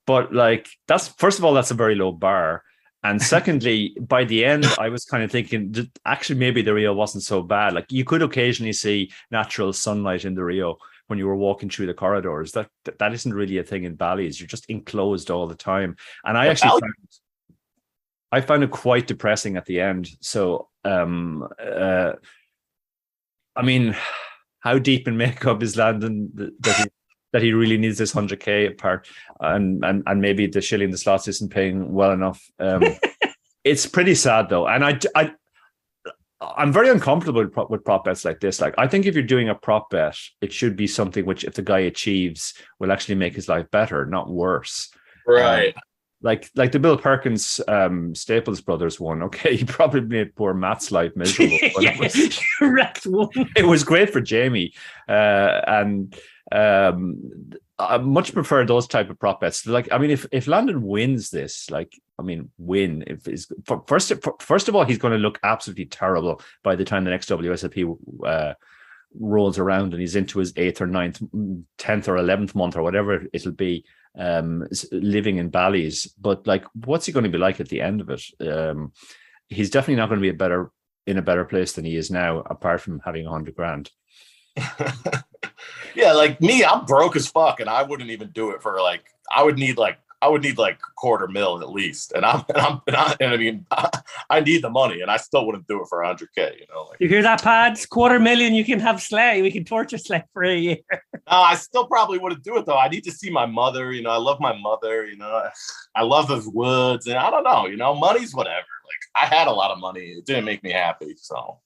But like that's first of all, that's a very low bar. And secondly, by the end, I was kind of thinking that actually maybe the Rio wasn't so bad. Like you could occasionally see natural sunlight in the Rio when you were walking through the corridors. That that isn't really a thing in Bally's. You're just enclosed all the time. And I actually found, I found it quite depressing at the end. So um uh I mean, how deep in makeup is Landon that he that he really needs this 100k part? And and and maybe the shilling the slots isn't paying well enough. Um it's pretty sad though. And i i i'm very uncomfortable with prop, with prop bets like this. Like i think if you're doing a prop bet it should be something which if the guy achieves will actually make his life better not worse. Right. um, like like the Bill Perkins um, Staples Brothers one. Okay, he probably made poor Matt's life miserable. yeah, it, was, correct one. It was great for Jamie, uh, and um, I much prefer those type of prop bets. Like, I mean, if if Landon wins this, like, I mean, win. If is first first of all, he's going to look absolutely terrible by the time the next WSOP uh, rolls around and he's into his eighth or ninth, tenth or eleventh month or whatever it'll be um, living in Bally's. But like, what's he going to be like at the end of it? Um, he's definitely not going to be a better in a better place than he is now, apart from having a hundred grand. yeah, like me, I'm broke as fuck, and I wouldn't even do it for like. I would need like I would need like quarter mil at least, and I'm and I'm and I, and I mean I, I, need the money, and I still wouldn't do it for 100k. You know, like, you hear that, Pads? Quarter million, you can have Slay. We can torture Slay for a year. no, I still probably wouldn't do it though. I need to see my mother. You know, I love my mother. You know, I love those woods, and I don't know. You know, money's whatever. Like I had a lot of money, it didn't make me happy, so.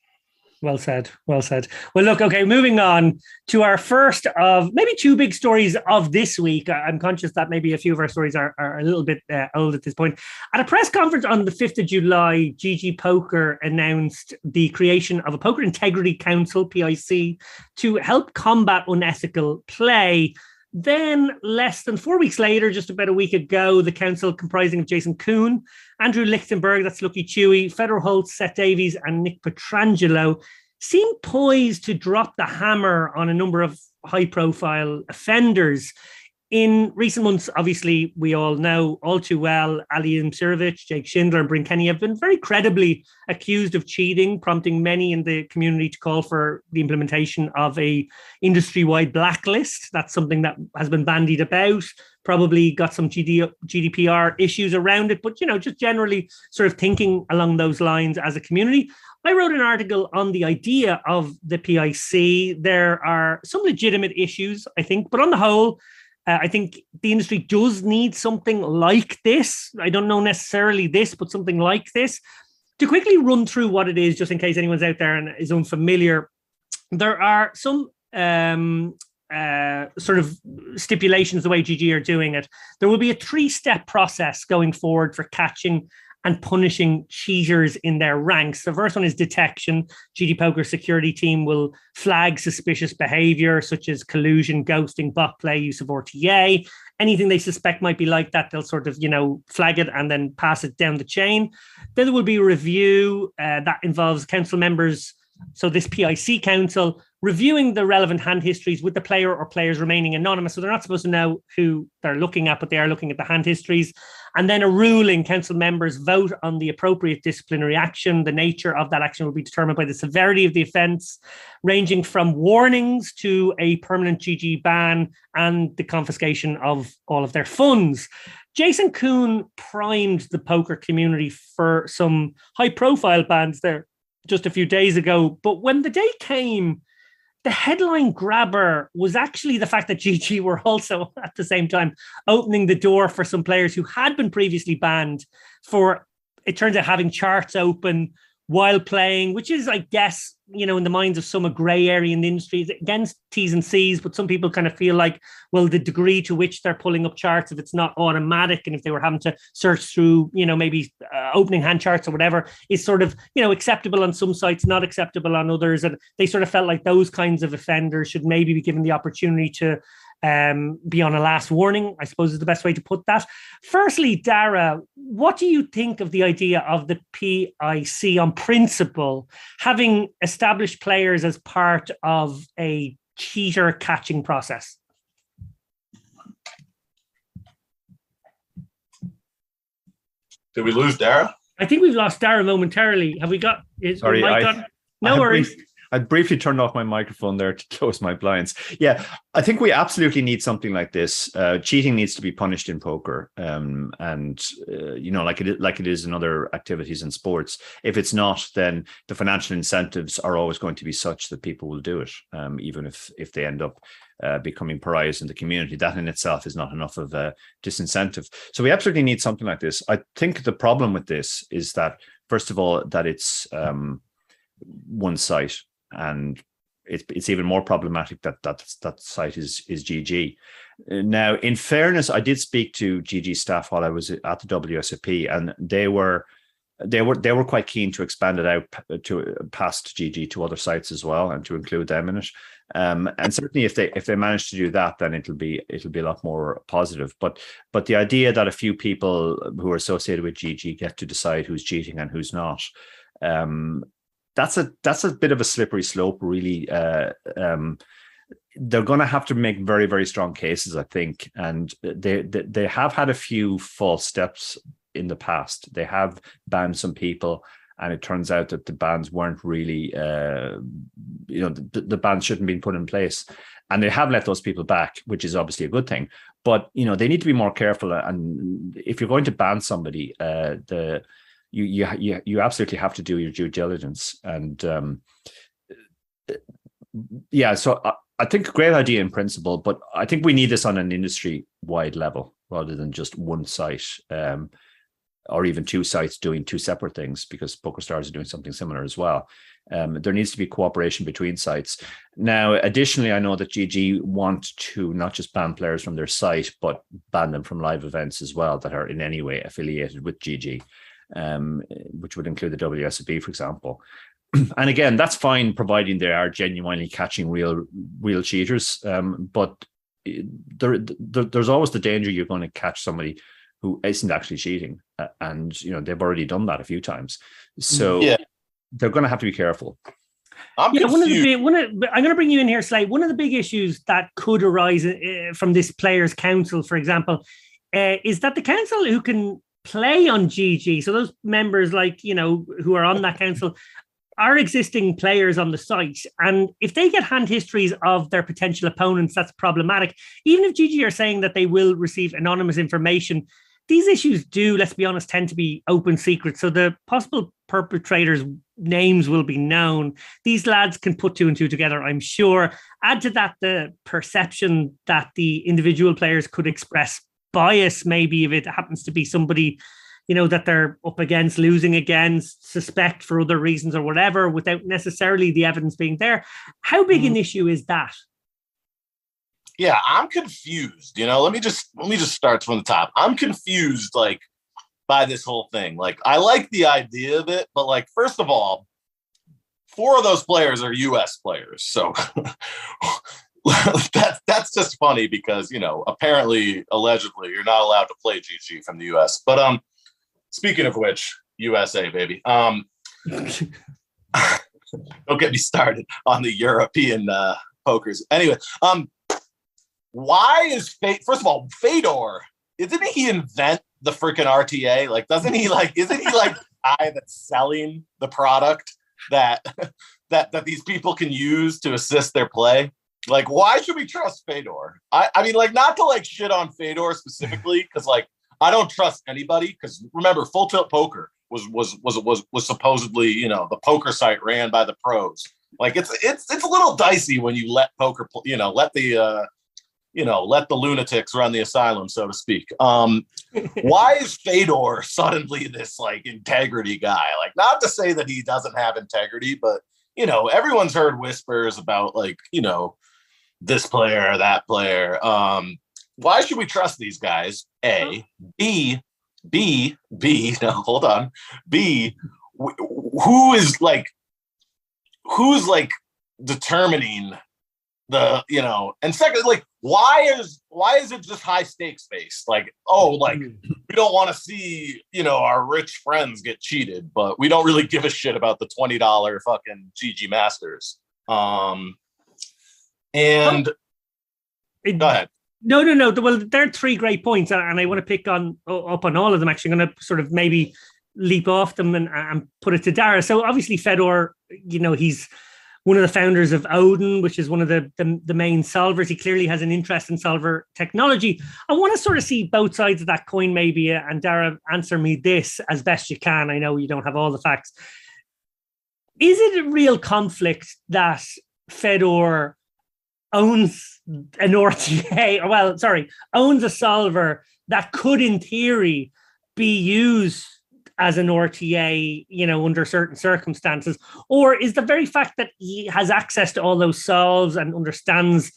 Well said. Well said. Well, look, okay, moving on to our first of maybe two big stories of this week. I'm conscious that maybe a few of our stories are, are a little bit uh, old at this point. At a press conference on the 5th of July, GG Poker announced the creation of a Poker Integrity Council, PIC, to help combat unethical play. Then, less than four weeks later, just about a week ago, the council comprising of Jason Koon, Andrew Lichtenberg, that's Lucky Chewy, Fedor Holz, Seth Davies, and Nick Petrangelo seemed poised to drop the hammer on a number of high profile offenders in recent months, obviously, we all know all too well Ali Imsirovic, Jake Schindler, and Bryn Kenny have been very credibly accused of cheating, prompting many in the community to call for the implementation of a industry-wide blacklist. That's something that has been bandied about. Probably got some GD, GDPR issues around it, but you know, just generally sort of thinking along those lines as a community. I wrote an article on the idea of the PIC. There are some legitimate issues, I think, but on the whole, uh, I think the industry does need something like this. I don't know necessarily this, but something like this. To quickly run through what it is, just in case anyone's out there and is unfamiliar, there are some um, uh, sort of stipulations the way GG are doing it. There will be a three step process going forward for catching and punishing cheaters in their ranks. The first one is detection. GG Poker security team will flag suspicious behavior such as collusion, ghosting, bot play, use of RTA. Anything they suspect might be like that, they'll sort of, you know, flag it and then pass it down the chain. Then there will be review uh, that involves council members. So this PIC council reviewing the relevant hand histories with the player or players remaining anonymous. So they're not supposed to know who they're looking at, but they are looking at the hand histories. And then a ruling, council members vote on the appropriate disciplinary action. The nature of that action will be determined by the severity of the offence, ranging from warnings to a permanent GG ban and the confiscation of all of their funds. Jason Koon primed the poker community for some high profile bans there just a few days ago. But when the day came, the headline grabber was actually the fact that GG were also at the same time opening the door for some players who had been previously banned for it turns out having charts open while playing, which is, I guess, you know, in the minds of some a grey area in the industry it's against T's and C's, but some people kind of feel like, well, the degree to which they're pulling up charts, if it's not automatic, and if they were having to search through, you know, maybe uh, opening hand charts or whatever, is sort of, you know, acceptable on some sites, not acceptable on others. And they sort of felt like those kinds of offenders should maybe be given the opportunity to um, be on a last warning, I suppose is the best way to put that. Firstly, Dara, what do you think of the idea of the PIC on principle, having established players as part of a cheater catching process? Did we lose Dara? I think we've lost Dara momentarily. Have we got? Is Sorry, Mike I- got- no I worries. brief- I briefly turned off my microphone there to close my blinds. Yeah, I think we absolutely need something like this. Uh, cheating needs to be punished in poker, um, and uh, you know, like it like it is in other activities and sports. If it's not, then the financial incentives are always going to be such that people will do it, um, even if if they end up uh, becoming pariahs in the community. That in itself is not enough of a disincentive. So we absolutely need something like this. I think the problem with this is that first of all, that it's um, one site and it's it's even more problematic that that that site is is GG. Now, in fairness, I did speak to GG staff while I was at the WSOP, and they were they were they were quite keen to expand it out to past GG to other sites as well, and to include them in it. Um, and certainly, if they if they manage to do that, then it'll be it'll be a lot more positive. But but the idea that a few people who are associated with GG get to decide who's cheating and who's not, um, that's a that's a bit of a slippery slope, really. Uh, um, they're going to have to make very very strong cases, I think, and they, they they have had a few false steps in the past. They have banned some people, and it turns out that the bans weren't really, uh, you know, the, the bans shouldn't be put in place, and they have let those people back, which is obviously a good thing. But you know, they need to be more careful, and if you're going to ban somebody, uh, the you you you absolutely have to do your due diligence and um yeah so I, I think great idea in principle but i think we need this on an industry wide level rather than just one site um or even two sites doing two separate things because PokerStars are doing something similar as well. Um, there needs to be cooperation between sites. Now additionally i know that gg want to not just ban players from their site but ban them from live events as well that are in any way affiliated with gg um, which would include the WSOP, for example. and again, that's fine, providing they are genuinely catching real, real cheaters. Um, but there, there, there's always the danger you're going to catch somebody who isn't actually cheating, uh, and you know they've already done that a few times. So Yeah. they're going to have to be careful. I'm Yeah, one of the big, one of, I'm going to bring you in here, Slade. One of the big issues that could arise uh, from this players' council, for example, uh, is that the council who can play on GG, so those members, like you know, who are on that council, are existing players on the site, and if they get hand histories of their potential opponents, that's problematic. Even if GG are saying that they will receive anonymous information. These issues do, let's be honest, tend to be open secret. So the possible perpetrators' names will be known. These lads can put two and two together, I'm sure. Add to that the perception that the individual players could express bias, maybe if it happens to be somebody, you know, that they're up against, losing against, suspect for other reasons or whatever, without necessarily the evidence being there. How big mm-hmm. an issue is that? yeah i'm confused you know let me just let me just start from the top i'm confused like by this whole thing like i like the idea of it but like first of all four of those players are us players so that's that's just funny because you know apparently allegedly you're not allowed to play gg from the us but um speaking of which usa baby um don't get me started on the european uh pokers anyway um why is Fate? First of all, Fedor, isn't he invent the freaking RTA? Like, doesn't he like? Isn't he like the guy that's selling the product that that that these people can use to assist their play? Like, why should we trust Fedor? I I mean, like, not to like shit on Fedor specifically, because like I don't trust anybody. Because remember, Full Tilt Poker was was was was was supposedly you know the poker site ran by the pros. Like, it's it's it's a little dicey when you let poker, you know, let the uh you know, let the lunatics run the asylum, so to speak. Um, why is Fedor suddenly this like integrity guy? Like, not to say that he doesn't have integrity, but you know, everyone's heard whispers about like, you know, this player or that player. Um, why should we trust these guys? A, B, B, B. No, hold on. B, wh- who is like, who's like determining the you know and second like why is why is it just high stakes based like oh like we don't want to see you know our rich friends get cheated but we don't really give a shit about the $20 fucking gg masters um And It- go ahead. No, no, no. Well, there are three great points, and- I want to pick on up on all of them. Actually, I'm going to sort of maybe leap off them and, and put it to Dara. So obviously, Fedor, you know, he's one of the founders of Odin, which is one of the, the the main solvers. He clearly has an interest in solver technology. I want to sort of see both sides of that coin, maybe. uh, And Dara, answer me this as best you can. I know you don't have all the facts. Is it a real conflict that Fedor owns an RTA, or well, sorry, owns a solver that could, in theory, be used as an RTA, you know, under certain circumstances? Or is the very fact that he has access to all those solves and understands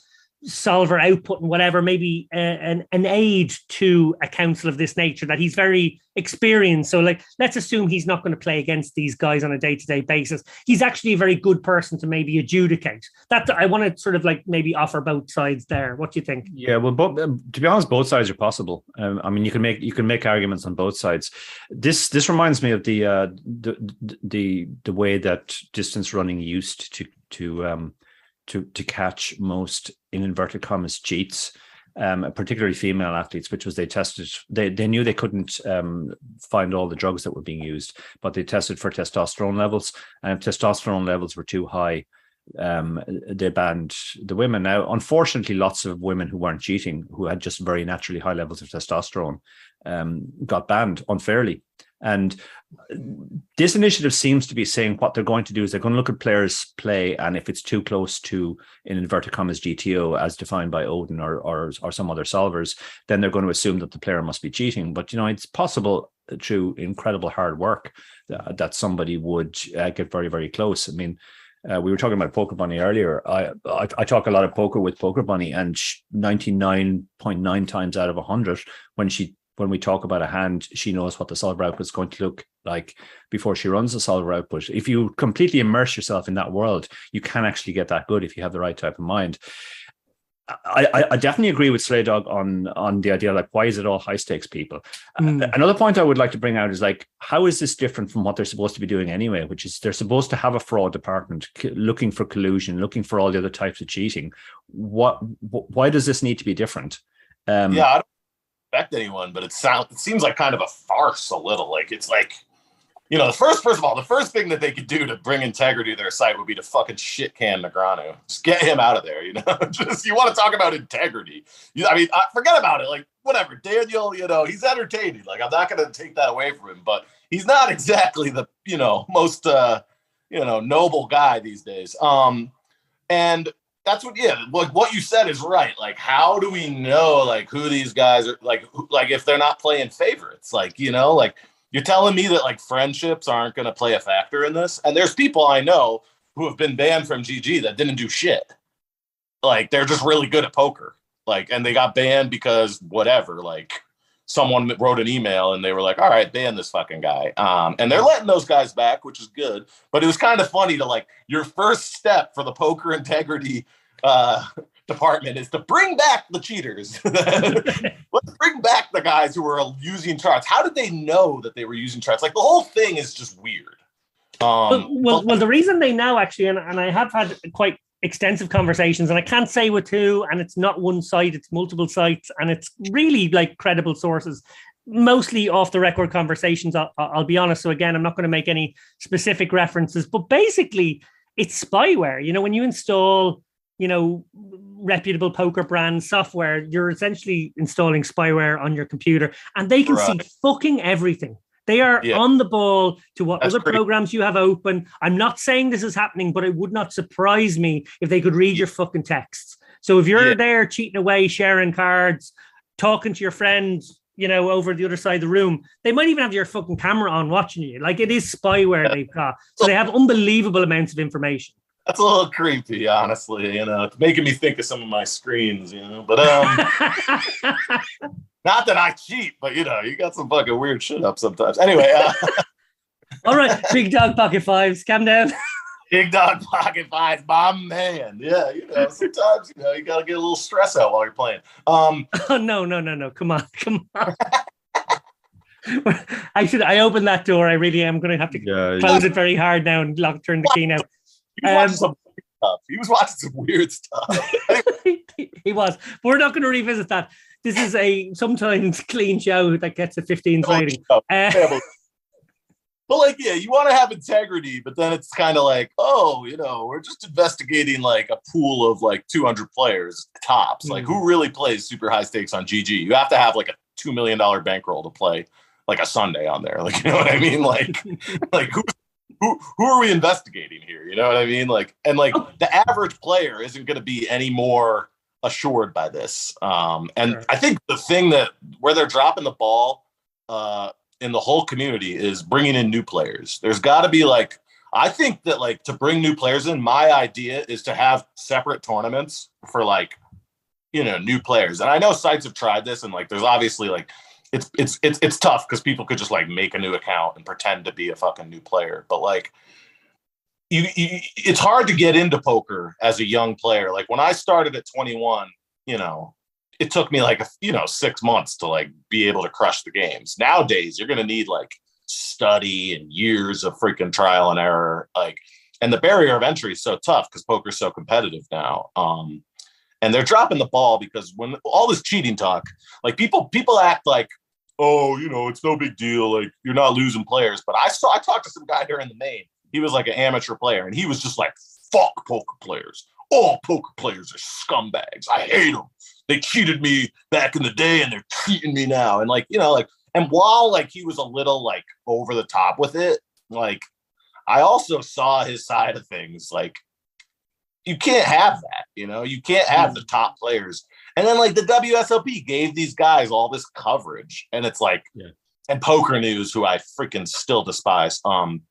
solver output and whatever, maybe uh, an, an aid to a council of this nature that he's very experienced. So, like, let's assume he's not going to play against these guys on a day to day basis. He's actually a very good person to maybe adjudicate. That I want to sort of like maybe offer both sides there. What do you think? Yeah, well, both, um, to be honest, both sides are possible. Um, I mean, you can make you can make arguments on both sides. This this reminds me of the uh, the, the the way that distance running used to to um, to to catch most in inverted commas cheats. Um, particularly female athletes, which was they tested, they, they knew they couldn't um, find all the drugs that were being used, but they tested for testosterone levels. And if testosterone levels were too high, um, they banned the women. Now, unfortunately, lots of women who weren't cheating, who had just very naturally high levels of testosterone, um, got banned unfairly. And this initiative seems to be saying what they're going to do is they're going to look at players' play, and if it's too close to, in inverted commas, GTO as defined by Odin or or, or some other solvers, then they're going to assume that the player must be cheating. But you know, it's possible through incredible hard work that, that somebody would uh, get very very close. I mean. Uh, we were talking about Poker Bunny earlier. I, I, I talk a lot of poker with Poker Bunny, and ninety nine point nine times out of hundred, when she when we talk about a hand, she knows what the solver output is going to look like before she runs the solver output. If you completely immerse yourself in that world, you can actually get that good if you have the right type of mind. I, I, I definitely agree with Slay Dog on on the idea like why is it all high stakes people? Mm. Another point I would like to bring out is like how is this different from what they're supposed to be doing anyway? Which is they're supposed to have a fraud department c- looking for collusion, looking for all the other types of cheating. What wh- why does this need to be different? Um, yeah, I don't expect anyone, but it sounds it seems like kind of a farce a little. Like it's like, you know, the first first of all, the first thing that they could do to bring integrity to their site would be to fucking shit can Negreanu. Just get him out of there, you know. Just you want to talk about integrity. You, I mean, I, forget about it. Like whatever, Daniel, you know, he's entertaining. Like I'm not gonna take that away from him, but he's not exactly the, you know, most uh, you know, noble guy these days. Um, and that's what yeah like what you said is right. Like how do we know like who these guys are like who, like if they're not playing favorites? Like you know like you're telling me that like friendships aren't going to play a factor in this? And there's people i know who have been banned from gg that didn't do shit. Like they're just really good at poker. Like and they got banned because whatever like someone wrote an email and they were like all right ban this fucking guy. Um and they're letting those guys back which is good. But it was kind of funny to like your first step for the poker integrity uh department is to bring back the cheaters let's bring back the guys who were using charts how did they know that they were using charts like the whole thing is just weird um well, well, well, the reason they know actually, and, and I have had quite extensive conversations, and I can't say with who, and it's not one site, it's multiple sites, and it's really like credible sources, mostly off the record conversations. I'll, I'll be honest. So again, I'm not going to make any specific references, but basically, it's spyware. You know, when you install, you know, reputable poker brand software, you're essentially installing spyware on your computer, and they can Right. see fucking everything. They are Yeah. on the ball to what That's other programs you have open. I'm not saying this is happening, but it would not surprise me if they could read your fucking texts. So if you're Yeah. there cheating away, sharing cards, talking to your friends, you know, over the other side of the room, they might even have your fucking camera on watching you. Like it is spyware they've got. So they have unbelievable amounts of information. That's a little creepy honestly you know it's making me think of some of my screens you know but um not that i cheat but you know you got some fucking weird shit up sometimes anyway uh All right, big dog pocket fives, calm down. Big dog pocket fives, my man. Yeah, you know, sometimes you know you gotta get a little stress out while you're playing. Um, Oh no, no, no, no! Come on, come on. I should. I opened that door. I really am going to have to yeah, close it very hard now and lock, turn the key now. You watch Um, some stuff. He was watching some weird stuff. he was. But we're not going to revisit that. This is a sometimes clean show that gets a 15 rating. Uh, but like, yeah, you want to have integrity, but then it's kind of like, oh, you know, we're just investigating like a pool of like 200 players tops. Mm-hmm. Like, who really plays super high stakes on GG? You have to have like a two million dollar bankroll to play like a Sunday on there. Like, you know what I mean? Like, like who who who are we investigating here? You know what I mean? Like, and like the average player isn't going to be any more assured by this. Um, and sure. I think the thing that where they're dropping the ball uh, in the whole community is bringing in new players. There's got to be like I think that like to bring new players in. My idea is to have separate tournaments for like you know new players. And I know sites have tried this, and like there's obviously like it's it's it's it's tough because people could just like make a new account and pretend to be a fucking new player. But like you, you, it's hard to get into poker as a young player. Like when I started at 21, you know, it took me like you know six months to like be able to crush the games. Nowadays, you're gonna need like study and years of freaking trial and error. Like, and the barrier of entry is so tough because poker's so competitive now. Um, and they're dropping the ball because when all this cheating talk, like people people act like, oh, you know, it's no big deal. Like you're not losing players. But I saw I talked to some guy here in the main he was like an amateur player, and he was just like, "Fuck poker players! All poker players are scumbags. I hate them. They cheated me back in the day, and they're cheating me now." And like, you know, like, and while like he was a little like over the top with it, like, I also saw his side of things. Like, you can't have that. You know, you can't have the top players. And then like the WSOP gave these guys all this coverage, and it's like, yeah. and PokerNews, who I freaking still despise, um,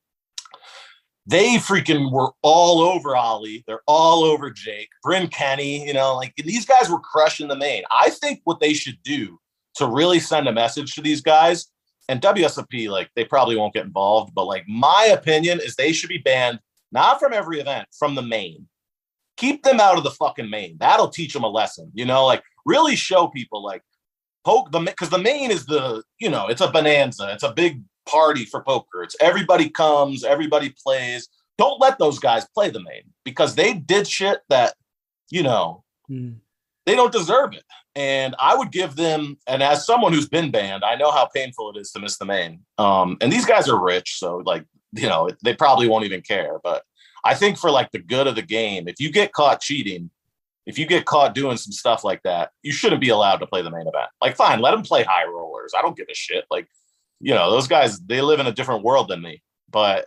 they freaking were all over Ollie. They're all over Jake, Bryn Kenny, you know, like these guys were crushing the main. I think what they should do to really send a message to these guys and WSOP, like they probably won't get involved, but like my opinion is they should be banned, not from every event, from the main. Keep them out of the fucking main. That'll teach them a lesson, you know, like really show people like poke the because the main is the, you know, it's a bonanza, it's a big party for poker. It's everybody comes, everybody plays. Don't let those guys play the main because they did shit that, you know, mm. they don't deserve it. And I would give them, and as someone who's been banned, I know how painful it is to miss the main. Um, and these guys are rich, so like, you know, they probably won't even care. But I think for like the good of the game, if you get caught cheating, if you get caught doing some stuff like that, you shouldn't be allowed to play the main event. Like, fine, let them play high rollers. I don't give a shit. Like, you know, those guys, they live in a different world than me. But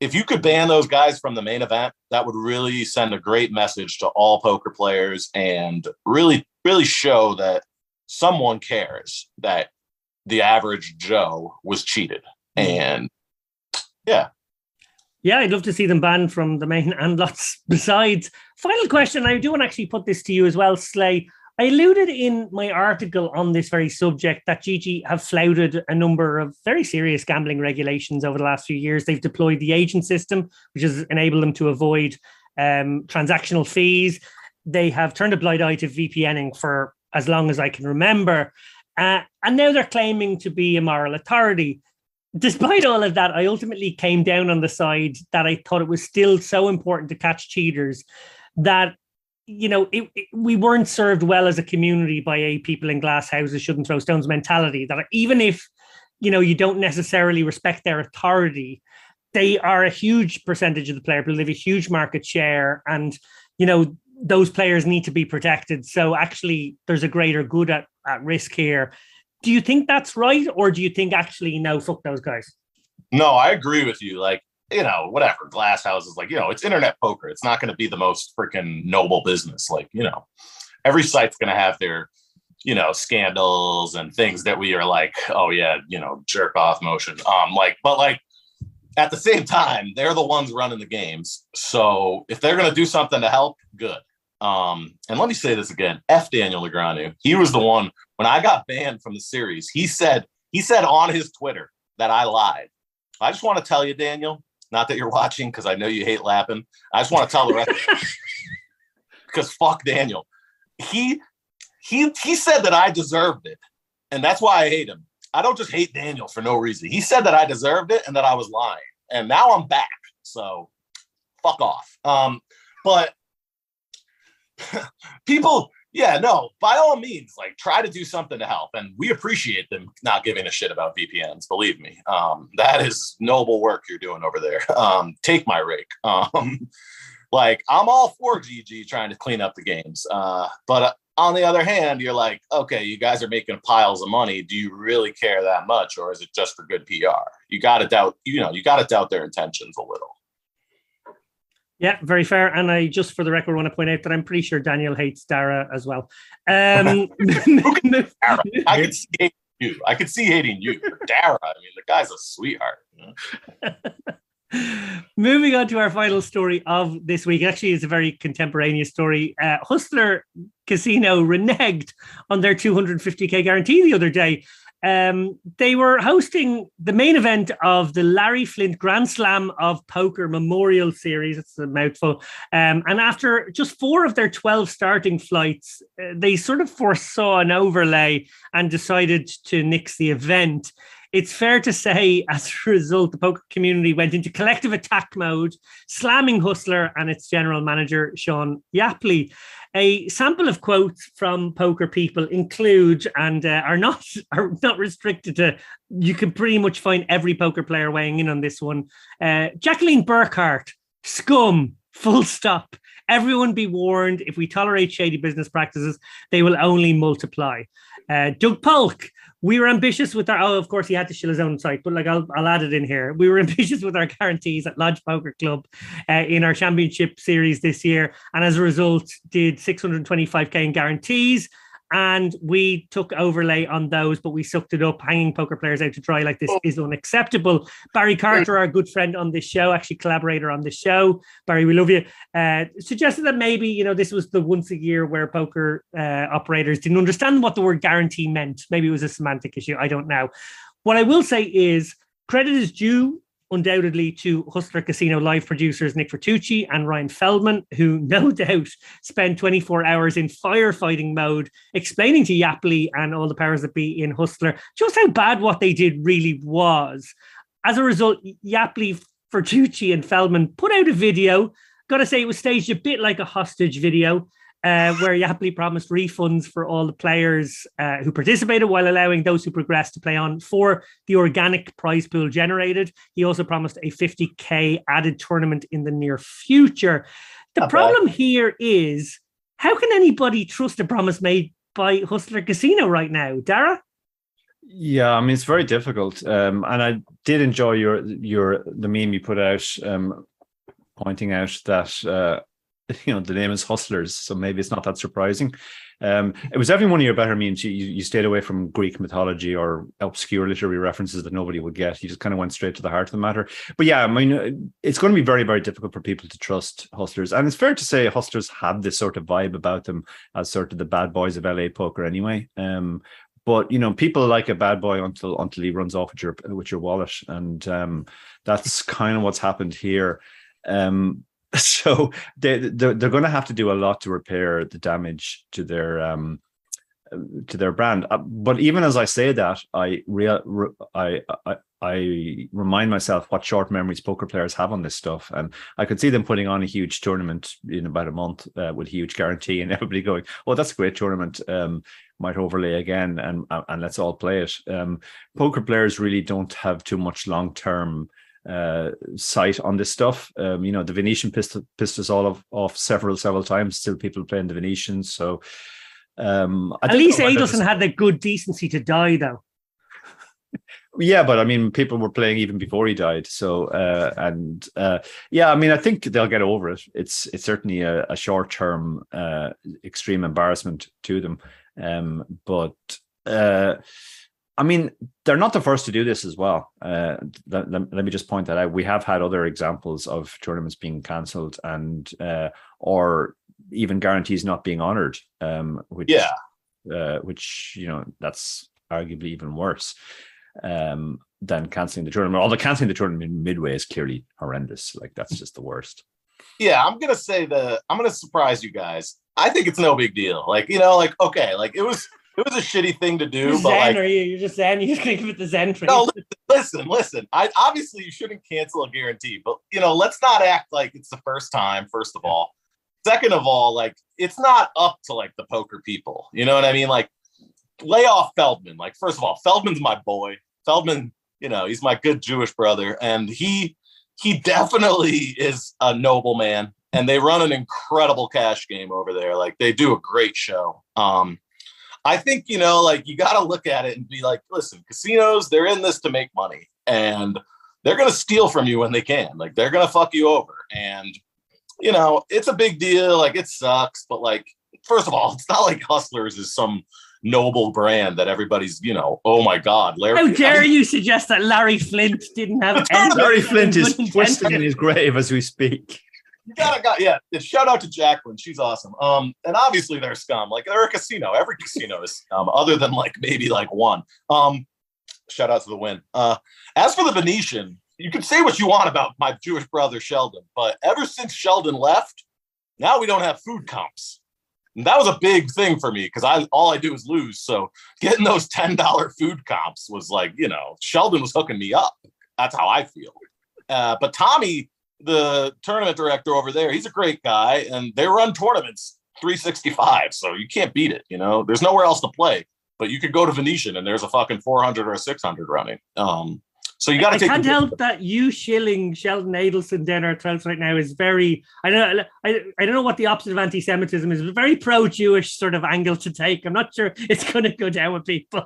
if you could ban those guys from the main event, that would really send a great message to all poker players and really, really show that someone cares that the average Joe was cheated. Mm-hmm. And yeah. Yeah, I'd love to see them banned from the main and lots besides. Final question. I do want to actually put this to you as well, Slay. I alluded in my article on this very subject that GG have flouted a number of very serious gambling regulations over the last few years. They've deployed the agent system, which has enabled them to avoid um, transactional fees. They have turned a blind eye to VPNing for as long as I can remember. Uh, and now they're claiming to be a moral authority. Despite all of that, I ultimately came down on the side that I thought it was still so important to catch cheaters that you know, it, it, we weren't served well as a community by a people in glass houses shouldn't throw stones mentality. That even if, you know, you don't necessarily respect their authority, they are a huge percentage of the player pool. They have a huge market share, and you know those players need to be protected. So actually, there's a greater good at, at risk here. Do you think that's right, or do you think actually no, fuck those guys? No, I agree with you. Like you know, whatever, glass houses, like, you know, it's internet poker. It's not going to be the most freaking noble business. Like, you know, every site's going to have their, you know, scandals and things that we are like, oh yeah, you know, jerk off motion. Um, like, but like at the same time, they're the ones running the games. So if they're going to do something to help, good. Um, and let me say this again: F. Daniel Negreanu. He was the one when I got banned from the series. He said he said on his Twitter that I lied. I just want to tell you, Daniel, not that you're watching because I know you hate Lappin. I just want to tell the rest because fuck Daniel. He he he said that I deserved it, and that's why I hate him. I don't just hate Daniel for no reason. He said that I deserved it and that I was lying, and now I'm back. So fuck off. Um, but people, yeah, no, by all means, like try to do something to help. And we appreciate them not giving a shit about VPNs. Believe me, um, that is noble work you're doing over there. Um, take my rake. Um, like I'm all for GG trying to clean up the games, uh, but uh, on the other hand, you're like, okay, you guys are making piles of money. Do you really care that much, or is it just for good PR? You got to doubt, you know, you got to doubt their intentions a little. Yeah, very fair. And I just for the record want to point out that I'm pretty sure Daniel hates Dara as well. Um, I could see hating you. I could see hating you. Dara, I mean, the guy's a sweetheart. You know? Moving on to our final story of this week. Actually, it's a very contemporaneous story. Uh, Hustler Casino reneged on their 250k guarantee the other day um, they were hosting the main event of the Larry Flynt Grand Slam of Poker Memorial Series. It's a mouthful. Um, and after just four of their 12 starting flights, uh, they sort of foresaw an overlay and decided to nix the event. It's fair to say, as a result, the poker community went into collective attack mode, slamming Hustler and its general manager, Sean Yapley. A sample of quotes from poker people include and uh, are not are not restricted to. You can pretty much find every poker player weighing in on this one. Uh, Jacqueline Burkhart, scum, full stop. Everyone be warned: if we tolerate shady business practices, they will only multiply. Uh, Doug Polk, we were ambitious with our. Oh, of course, he had to shill his own site, but like I'll, I'll add it in here. We were ambitious with our guarantees at Lodge Poker Club uh, in our championship series this year, and as a result, did 625k in guarantees and we took overlay on those, but we sucked it up. Hanging poker players out to dry like this oh. is unacceptable. Barry Carter, our good friend on this show, actually collaborator on the show. Barry, we love you. Uh, suggested that maybe you know this was the once a year where poker uh, operators didn't understand what the word guarantee meant. Maybe it was a semantic issue. I don't know. What I will say is credit is due undoubtedly to Hustler Casino live producers Nick Vertucci and Ryan Feldman, who no doubt spent 24 hours in firefighting mode explaining to Yapley and all the powers that be in Hustler just how bad what they did really was. As a result, Yapley, Vertucci, and Feldman put out a video. Got to say, it was staged a bit like a hostage video uh, where Yapley promised refunds for all the players uh, who participated while allowing those who progressed to play on for the organic prize pool generated. He also promised a 50k added tournament in the near future. The Not problem bad. here is how can anybody trust a promise made by Hustler Casino right now, Dara? Yeah, I mean it's very difficult, um, and I did enjoy your your the meme you put out, um, pointing out that uh, you know the name is Hustlers, so maybe it's not that surprising. Um, it was definitely one of your better means You, you stayed away from Greek mythology or obscure literary references that nobody would get. You just kind of went straight to the heart of the matter. But yeah, I mean, it's going to be very, very difficult for people to trust hustlers. And it's fair to say hustlers have this sort of vibe about them as sort of the bad boys of LA poker anyway. Um, but you know, people like a bad boy until until he runs off with your with your wallet, and um, that's kind of what's happened here. Um, so they they're, they're going to have to do a lot to repair the damage to their um to their brand. Uh, but even as I say that, I real I, I I remind myself what short memories poker players have on this stuff, and I could see them putting on a huge tournament in about a month uh, with huge guarantee, and everybody going, "Well, that's a great tournament." Um, might overlay again, and and let's all play it. Um, poker players really don't have too much long term uh, sight on this stuff. Um, you know, the Venetian pissed, pissed us all off, off, several, several times. Still, people playing the Venetians. So, um, at least Adelson had the good decency to die, though. yeah, but I mean, people were playing even before he died. So, uh, and uh, yeah, I mean, I think they'll get over it. It's it's certainly a, a short term uh, extreme embarrassment to them, um, but. Uh, I mean, they're not the first to do this as well. Uh, let, let, me just point that out. We have had other examples of tournaments being cancelled and uh, or even guarantees not being honored. Um, which, yeah, uh, which you know that's arguably even worse um, than canceling the tournament. Although canceling the tournament midway is clearly horrendous. Like that's just the worst. Yeah, I'm gonna say the I'm gonna surprise you guys. I think it's no big deal. Like you know, like okay, like it was it was a shitty thing to do. Zen, but like, are you? You're just Zen. You're just gonna give it the Zen treatment. No, listen, listen. I obviously you shouldn't cancel a guarantee, but you know, let's not act like it's the first time. First of all, second of all, like it's not up to like the poker people. You know what I mean? Like lay off Feldman. Like first of all, Feldman's my boy. Feldman, you know, he's my good Jewish brother, and he he definitely is a noble man. And they run an incredible cash game over there. Like they do a great show. Um, I think you know, like you got to look at it and be like, listen, casinos, they're in this to make money, and they're gonna steal from you when they can. Like they're gonna fuck you over, and you know, it's a big deal. Like it sucks, but like, first of all, it's not like Hustlers is some noble brand that everybody's, you know, oh my God, Larry. How dare I mean, you suggest that Larry Flynt didn't have Larry Flynt is twisting in his grave as we speak. You gotta got yeah. Shout out to Jacqueline, she's awesome. Um, and obviously they're scum. Like they're a casino. Every casino is scum, other than like maybe like one. Um, shout out to the Wynn. Uh, as for the Venetian, you can say what you want about my Jewish brother Sheldon, but ever since Sheldon left, now we don't have food comps. And that was a big thing for me because I all I do is lose. So getting those ten dollar food comps was like, you know, Sheldon was hooking me up. That's how I feel. Uh, but Tommy, the tournament director over there, he's a great guy, and they run tournaments 365. So you can't beat it. You know, there's nowhere else to play. But you could go to Venetian and there's a fucking 400 or a 600 running. Um, so you got to. I can't help that you shilling Sheldon Adelson down our throats right now is very. I don't. I, I don't know what the opposite of anti-Semitism is. But very pro-Jewish sort of angle to take. I'm not sure it's going to go down with people.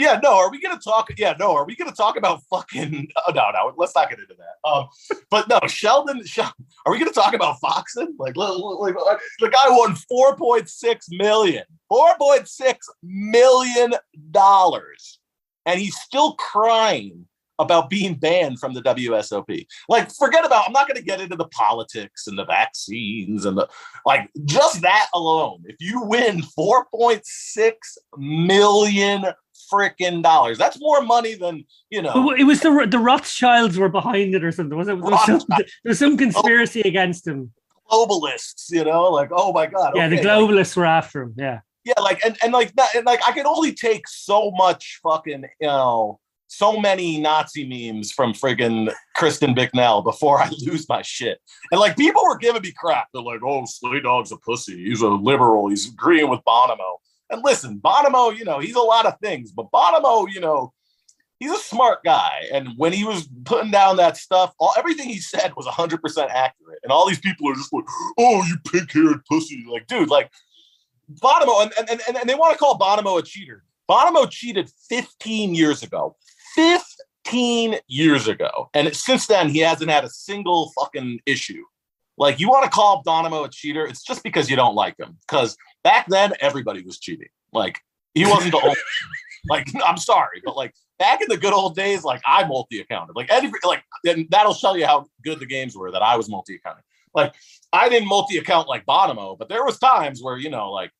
Yeah, no. Are we to talk? Yeah, no. Are we to talk about fucking? Oh, no, no. Let's not get into that. Um, but no, Sheldon. Sheldon are we to talk about Foxen? Like, like, uh, the guy won four point six million. Four point six million dollars and he's still crying about being banned from the WSOP. Like, forget about, I'm not to get into the politics and the vaccines and the, like, just that alone. If you win 4.6 million freaking dollars, that's more money than, you know. It was the, the Rothschilds were behind it or something, was it? There was some, there was some oh. conspiracy against him. Globalists, you know, like, oh my God. Yeah, okay, the globalists like, were after him. Yeah yeah, like and, and like that, and like I can only take so much fucking, you know, so many Nazi memes from friggin' Kristen Bicknell before I lose my shit. And like people were giving me crap. They're like, oh, Slay Dog's a pussy. He's a liberal. He's agreeing with Bonomo. And listen, Bonomo, you know, he's a lot of things, but Bonomo, you know, he's a smart guy. And when he was putting down that stuff, all everything he said was 100% accurate. And all these people are just like, oh, you pink haired pussy. Like, dude, like Bonomo, and, and, and, and they want to call Bonomo a cheater. Bonomo cheated 15 years ago. 15 years ago. And since then, he hasn't had a single fucking issue. Like, you want to call Bonomo a cheater? It's just because you don't like him. Because back then, everybody was cheating. Like, he wasn't the only. like, I'm sorry, but like back in the good old days, like I multi-accounted. Like, any, like, and that'll show you how good the games were that I was multi-accounting. Like, I didn't multi-account like Bonomo, but there was times where you know, like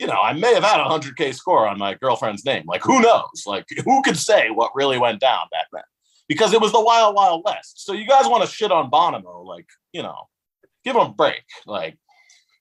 you know, I may have had a 100K score on my girlfriend's name. Like, who knows? Like, who could say what really went down back then? Because it was the wild, wild west. So you guys want to shit on Bonomo, like, you know, give him a break. Like,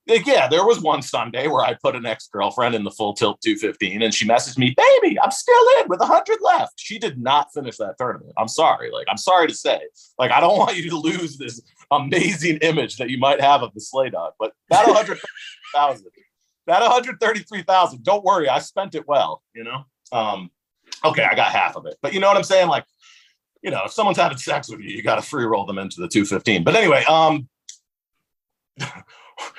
yeah, there was one Sunday where I put an ex girlfriend in the full tilt 215 and she messaged me, baby, I'm still in with 100 left. She did not finish that tournament. I'm sorry. Like, I'm sorry to say, like, I don't want you to lose this amazing image that you might have of the Slay Dog, but that 100,000 that 133,000, don't worry, I spent it well, you know? Um, okay, I got half of it. But you know what I'm saying? Like, you know, if someone's having sex with you, you got to free roll them into the 215. But anyway, um,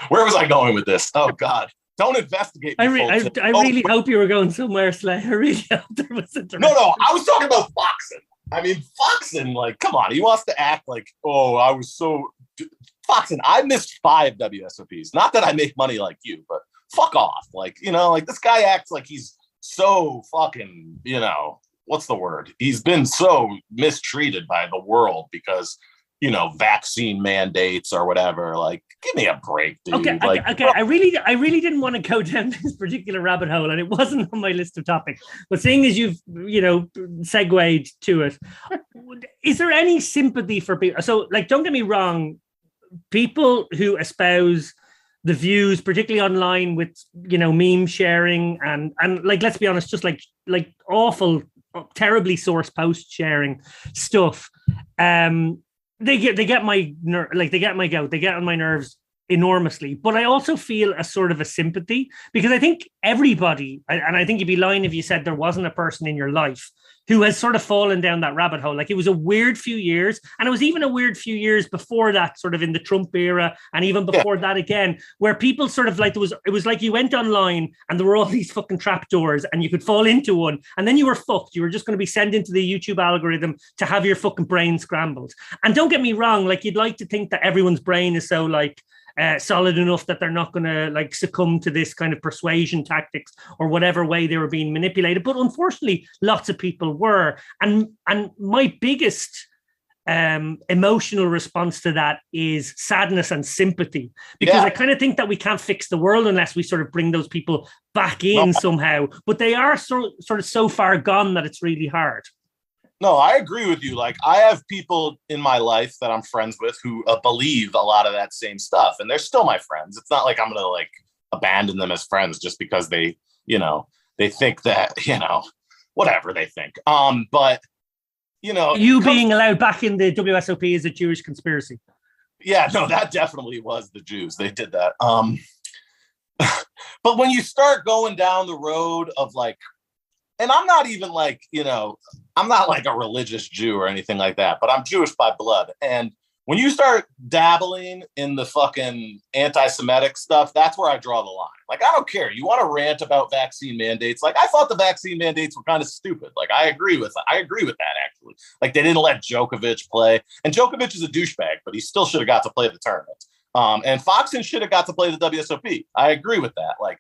where was I going with this? Oh God. Don't investigate. I, re- I, I oh, really hope you were going somewhere, Slay. I really hope there was a No, no, I was talking about Foxen. I mean, Foxen, like, come on, he wants to act like, oh, I was so Foxen. I missed five WSOPs. Not that I make money like you, but fuck off. Like, you know, like this guy acts like he's so fucking, you know, what's the word? He's been so mistreated by the world because, you know, vaccine mandates or whatever. Like, give me a break, dude. Okay, like, okay, okay. I really, I really didn't want to go down this particular rabbit hole, and it wasn't on my list of topics. But seeing as you've, you know, segued to it, is there any sympathy for people? So, like, don't get me wrong, people who espouse the views, particularly online with you know meme sharing and and like let's be honest, just like like awful, terribly source post sharing stuff. Um, they get they get my ner- like they get my goat, they get on my nerves enormously. But I also feel a sort of a sympathy because I think everybody, and I think you'd be lying if you said there wasn't a person in your life who has sort of fallen down that rabbit hole. Like it was a weird few years, and it was even a weird few years before that, sort of in the Trump era, and even before yeah. that again, where people sort of like there was it was like you went online and there were all these fucking trapdoors, and you could fall into one, and then you were fucked. You were just going to be sent into the YouTube algorithm to have your fucking brain scrambled. And don't get me wrong, like you'd like to think that everyone's brain is so like uh, solid enough that they're not going to like succumb to this kind of persuasion tactics or whatever way they were being manipulated. But unfortunately, lots of people were. And and my biggest um, emotional response to that is sadness and sympathy because yeah. I kind of think that we can't fix the world unless we sort of bring those people back in no. somehow. But they are so, sort of so far gone that it's really hard. No, I agree with you. Like, I have people in my life that I'm friends with who uh, believe a lot of that same stuff, and they're still my friends. It's not like I'm gonna like abandon them as friends just because they, you know, they think that, you know, whatever they think. Um, but you know, you comes- being allowed back in the WSOP is a Jewish conspiracy. Yeah, no, that definitely was the Jews. They did that. Um, but when you start going down the road of like and I'm not even like, you know, I'm not like a religious Jew or anything like that, but I'm Jewish by blood. And when you start dabbling in the fucking anti-Semitic stuff, that's where I draw the line. Like, I don't care. You want to rant about vaccine mandates? Like, I thought the vaccine mandates were kind of stupid. Like, I agree with that. I agree with that actually. Like, they didn't let Djokovic play, and Djokovic is a douchebag, but he still should have got to play the tournament. Um, and Foxen should have got to play the WSOP. I agree with that. Like,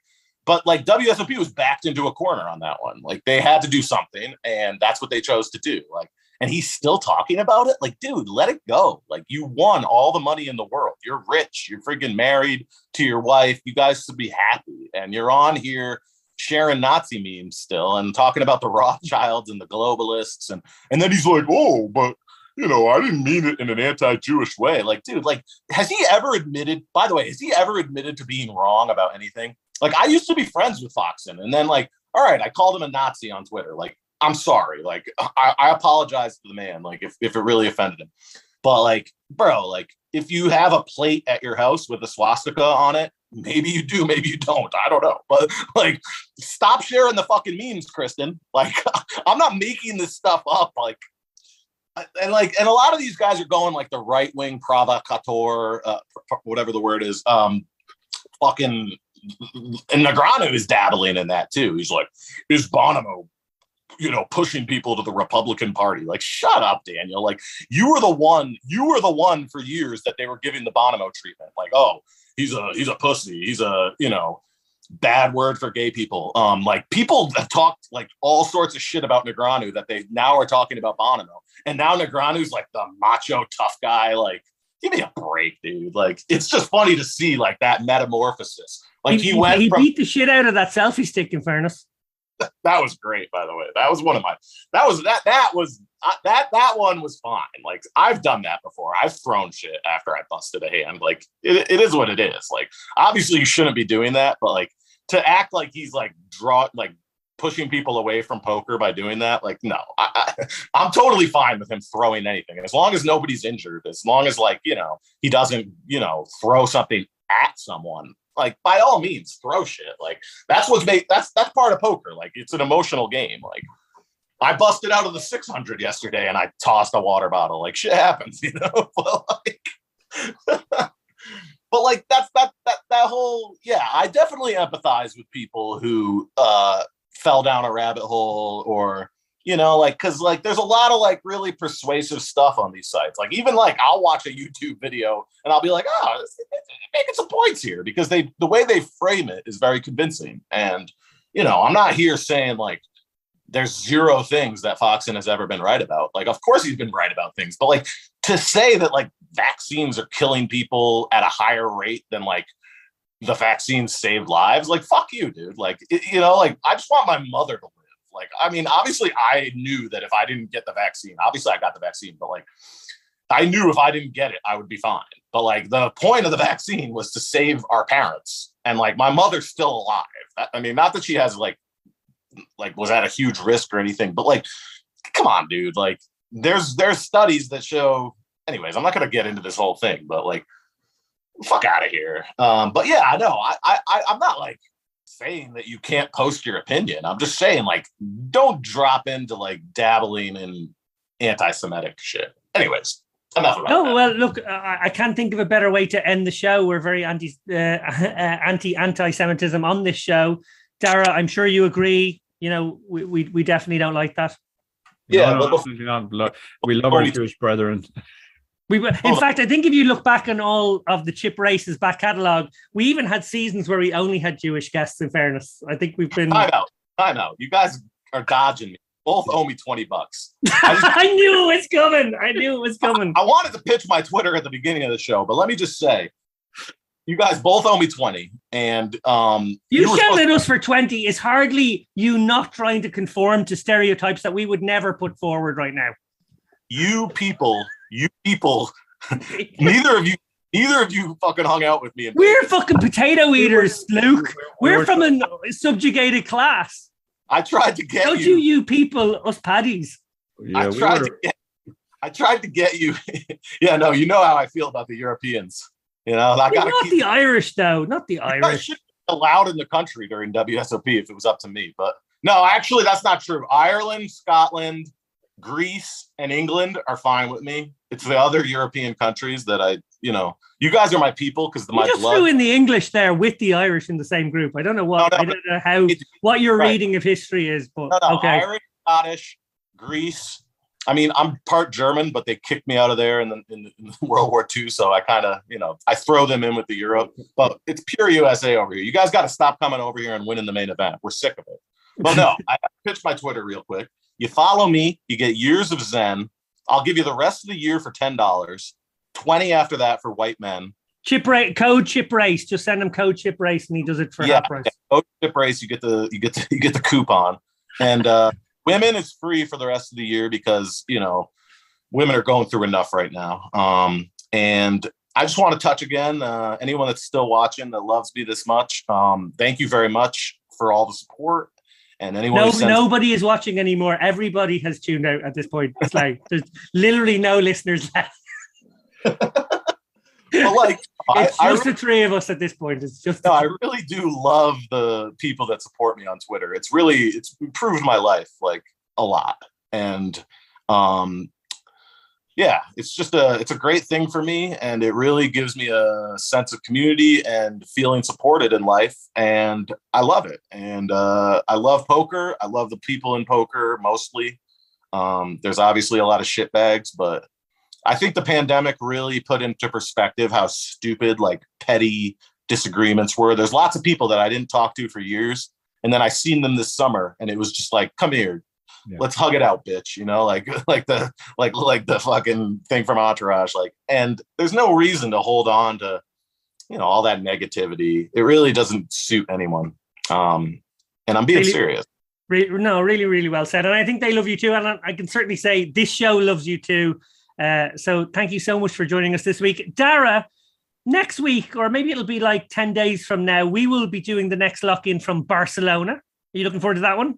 but like WSOP was backed into a corner on that one. Like they had to do something, and that's what they chose to do. Like, and he's still talking about it. Like, dude, let it go. Like, you won all the money in the world. You're rich. You're freaking married to your wife. You guys should be happy. And you're on here sharing Nazi memes still and talking about the Rothschilds and the globalists. And and then he's like, oh, but you know, I didn't mean it in an anti-Jewish way. Like, dude, like, has he ever admitted? By the way, has he ever admitted to being wrong about anything? Like I used to be friends with Foxen, and then like, all right, I called him a Nazi on Twitter. Like, I'm sorry. Like, I, I apologize to the man. Like, if if it really offended him, but like, bro, like, if you have a plate at your house with a swastika on it, maybe you do, maybe you don't. I don't know. But like, stop sharing the fucking memes, Kristen. Like, I'm not making this stuff up. Like, and like, and a lot of these guys are going like the right wing provocateur, uh, whatever the word is. Um, fucking and Negreanu is dabbling in that too. He's like, is Bonomo, you know, pushing people to the Republican Party? Like, shut up, Daniel. Like, you were the one, you were the one for years that they were giving the Bonomo treatment. Like, oh, he's a he's a pussy. He's a you know bad word for gay people. Um, like people have talked like all sorts of shit about Negreanu that they now are talking about Bonomo, and now Negreanu's like the macho tough guy. Like, give me a break, dude. Like, it's just funny to see like that metamorphosis like he, he went. He from, beat the shit out of that selfie stick. In fairness, that was great. By the way, that was one of my. That was that. That was uh, that. That one was fine. Like I've done that before. I've thrown shit after I busted a hand. Like it, it is what it is. Like obviously you shouldn't be doing that, but like to act like he's like draw like pushing people away from poker by doing that like no I, I, am totally fine with him throwing anything as long as nobody's injured as long as like you know he doesn't you know throw something at someone like by all means throw shit. Like that's what's made that's that's part of poker. Like it's an emotional game. Like i busted out of the 600 yesterday and i tossed a water bottle. Like shit happens you know? But like but like that's that that that whole yeah i definitely empathize with people who uh fell down a rabbit hole or you know like because like there's a lot of like really persuasive stuff on these sites. Like even like i'll watch a youtube video and i'll be like oh it's, it's making some points here because they the way they frame it is very convincing. And you know i'm not here saying like there's zero things that foxen has ever been right about. Like of course he's been right about things but like to say that like vaccines are killing people at a higher rate than like the vaccines saved lives like fuck you dude. Like it, you know like i just want my mother to live like, I mean, obviously, I knew that if I didn't get the vaccine, obviously, I got the vaccine, but like, I knew if I didn't get it, I would be fine. But like, the point of the vaccine was to save our parents, and like, my mother's still alive. I mean, not that she has like, like, was at a huge risk or anything, but like, come on, dude. Like, there's there's studies that show. Anyways, I'm not gonna get into this whole thing, but like, fuck out of here. Um, but yeah, I know. I, I I'm not like saying that you can't post your opinion. I'm just saying like don't drop into like dabbling in anti-Semitic shit. Anyways, enough about No, that. well, look, I, I can't think of a better way to end the show. We're very anti uh, anti anti-Semitism on this show. Dara, I'm sure you agree. You know, we, we, we definitely don't like that. Yeah, no, no, but- absolutely not. We love our Jewish brethren. We, were- in Oh. fact, I think if you look back on all of the chip races back catalogue, we even had seasons where we only had Jewish guests. In fairness, I think we've been. Time out. Time out. You guys are dodging me. Both owe me 20 bucks. I knew it was coming. I knew it was coming. I wanted to pitch my Twitter at the beginning of the show, but let me just say, you guys both owe me 20. And um You were shouting at us for 20 is hardly you not trying to conform to stereotypes that we would never put forward right now. you people, you people, neither of you, neither of you fucking hung out with me. In We're fucking potato eaters, Luke. We We're were- from a subjugated class. I tried to get Don't you. you, you people, us paddies? Yeah, I we tried were- to get. I tried to get you. yeah, no, you know how I feel about the Europeans. You know, I gotta not keep. the Irish, though. Not the I Irish. should be allowed in the country during WSOP if it was up to me. But no, actually, that's not true. Ireland, Scotland, Greece, and England are fine with me. It's the other European countries that I, you know, you guys are my people because You my just blood. threw in the English there with the Irish in the same group. I don't know what No, no, I don't know how It- what your right. reading of history is, but no, okay. Irish, Scottish, Greece. I mean, I'm part German, but they kicked me out of there in, the, in, the, in World War II. So I kind of, you know, I throw them in with the Europe, but it's pure USA over here. You guys got to stop coming over here and winning the main event. We're sick of it. But no, I pitched my Twitter real quick. You follow me, you get years of Zen. I'll give you the rest of the year for ten dollars. Twenty after that for white men. Chip rate code chip race. Just send him code chip race and he does it for Yeah. half price. Go chip race, you get the you get the, you get the coupon. And uh, women is free for the rest of the year because you know women are going through enough right now. Um, and I just want to touch again. Uh, anyone that's still watching that loves me this much, um, thank you very much for all the support. And anyone No, sends nobody is watching anymore. Everybody has tuned out at this point. It's like there's literally no listeners left. but like I, It's I just the three of us at this point. It's just no, I really do love the people that support me on Twitter. It's really it's improved my life like a lot. And um yeah, it's just a it's a great thing for me and it really gives me a sense of community and feeling supported in life and I love it. And uh I love poker. I love the people in poker mostly. Um there's obviously a lot of shit bags, but I think the pandemic really put into perspective how stupid, like petty disagreements were. There's lots of people that I didn't talk to for years. And then I seen them this summer and it was just like, come here. Yeah. Let's hug it out, bitch. You know, like like the like like the fucking thing from Entourage. Like, and there's no reason to hold on to, you know, all that negativity. It really doesn't suit anyone. Um, and I'm being Really? serious. Re- no, really, really well said. And I think they love you too. And I I can certainly say this show loves you too. Uh, so thank you so much for joining us this week. Dara, next week, or maybe it'll be like 10 days from now, we will be doing the next lock in from Barcelona. Are you looking forward to that one?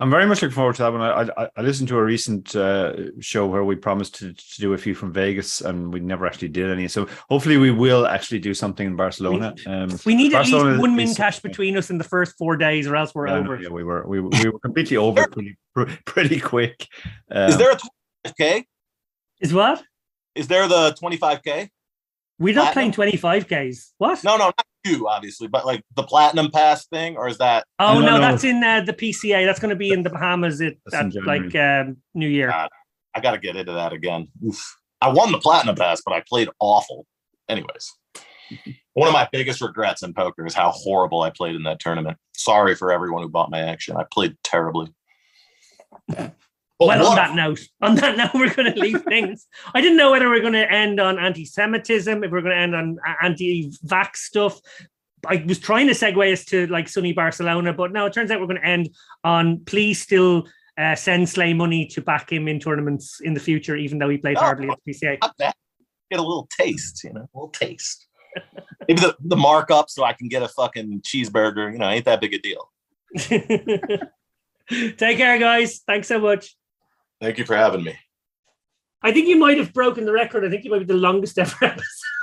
I'm very much looking forward to that one. I, I, I listened to a recent uh, show where we promised to, to do a few from Vegas, and we never actually did any. So hopefully, we will actually do something in Barcelona. Um, We need at least one min cash between us in the first four days, or else we're yeah, over. yeah, we were we, were- we were completely over pretty pretty quick. Um, Is there a 25K? Is what? Is there the 25K? We're not Platinum? playing 25Ks. What? No, no, not you, obviously, but like the platinum pass thing, or is that Oh, No, no, no. that's in uh, the PCA. That's going to be in the Bahamas at, at like um, New Year. God. I got to get into that again. Oof. I won the platinum pass, but I played awful. Anyways, one of my biggest regrets in poker is how horrible I played in that tournament. Sorry for everyone who bought my action. I played terribly. But well, on that note, on that note, we're going to leave things. I didn't know whether we're going to end on anti-Semitism, if we're going to end on anti-vax stuff. I was trying to segue us to like sunny Barcelona, but no, it turns out we're going to end on please still uh, send Slay money to back him in tournaments in the future, even though he played Oh. horribly at the PCA. Get a little taste, you know, a little taste. Maybe the, the markup so I can get a fucking cheeseburger. You know, ain't that big a deal. Take care, guys. Thanks so much. Thank you for having me. I think you might have broken the record. I think you might be the longest ever episode.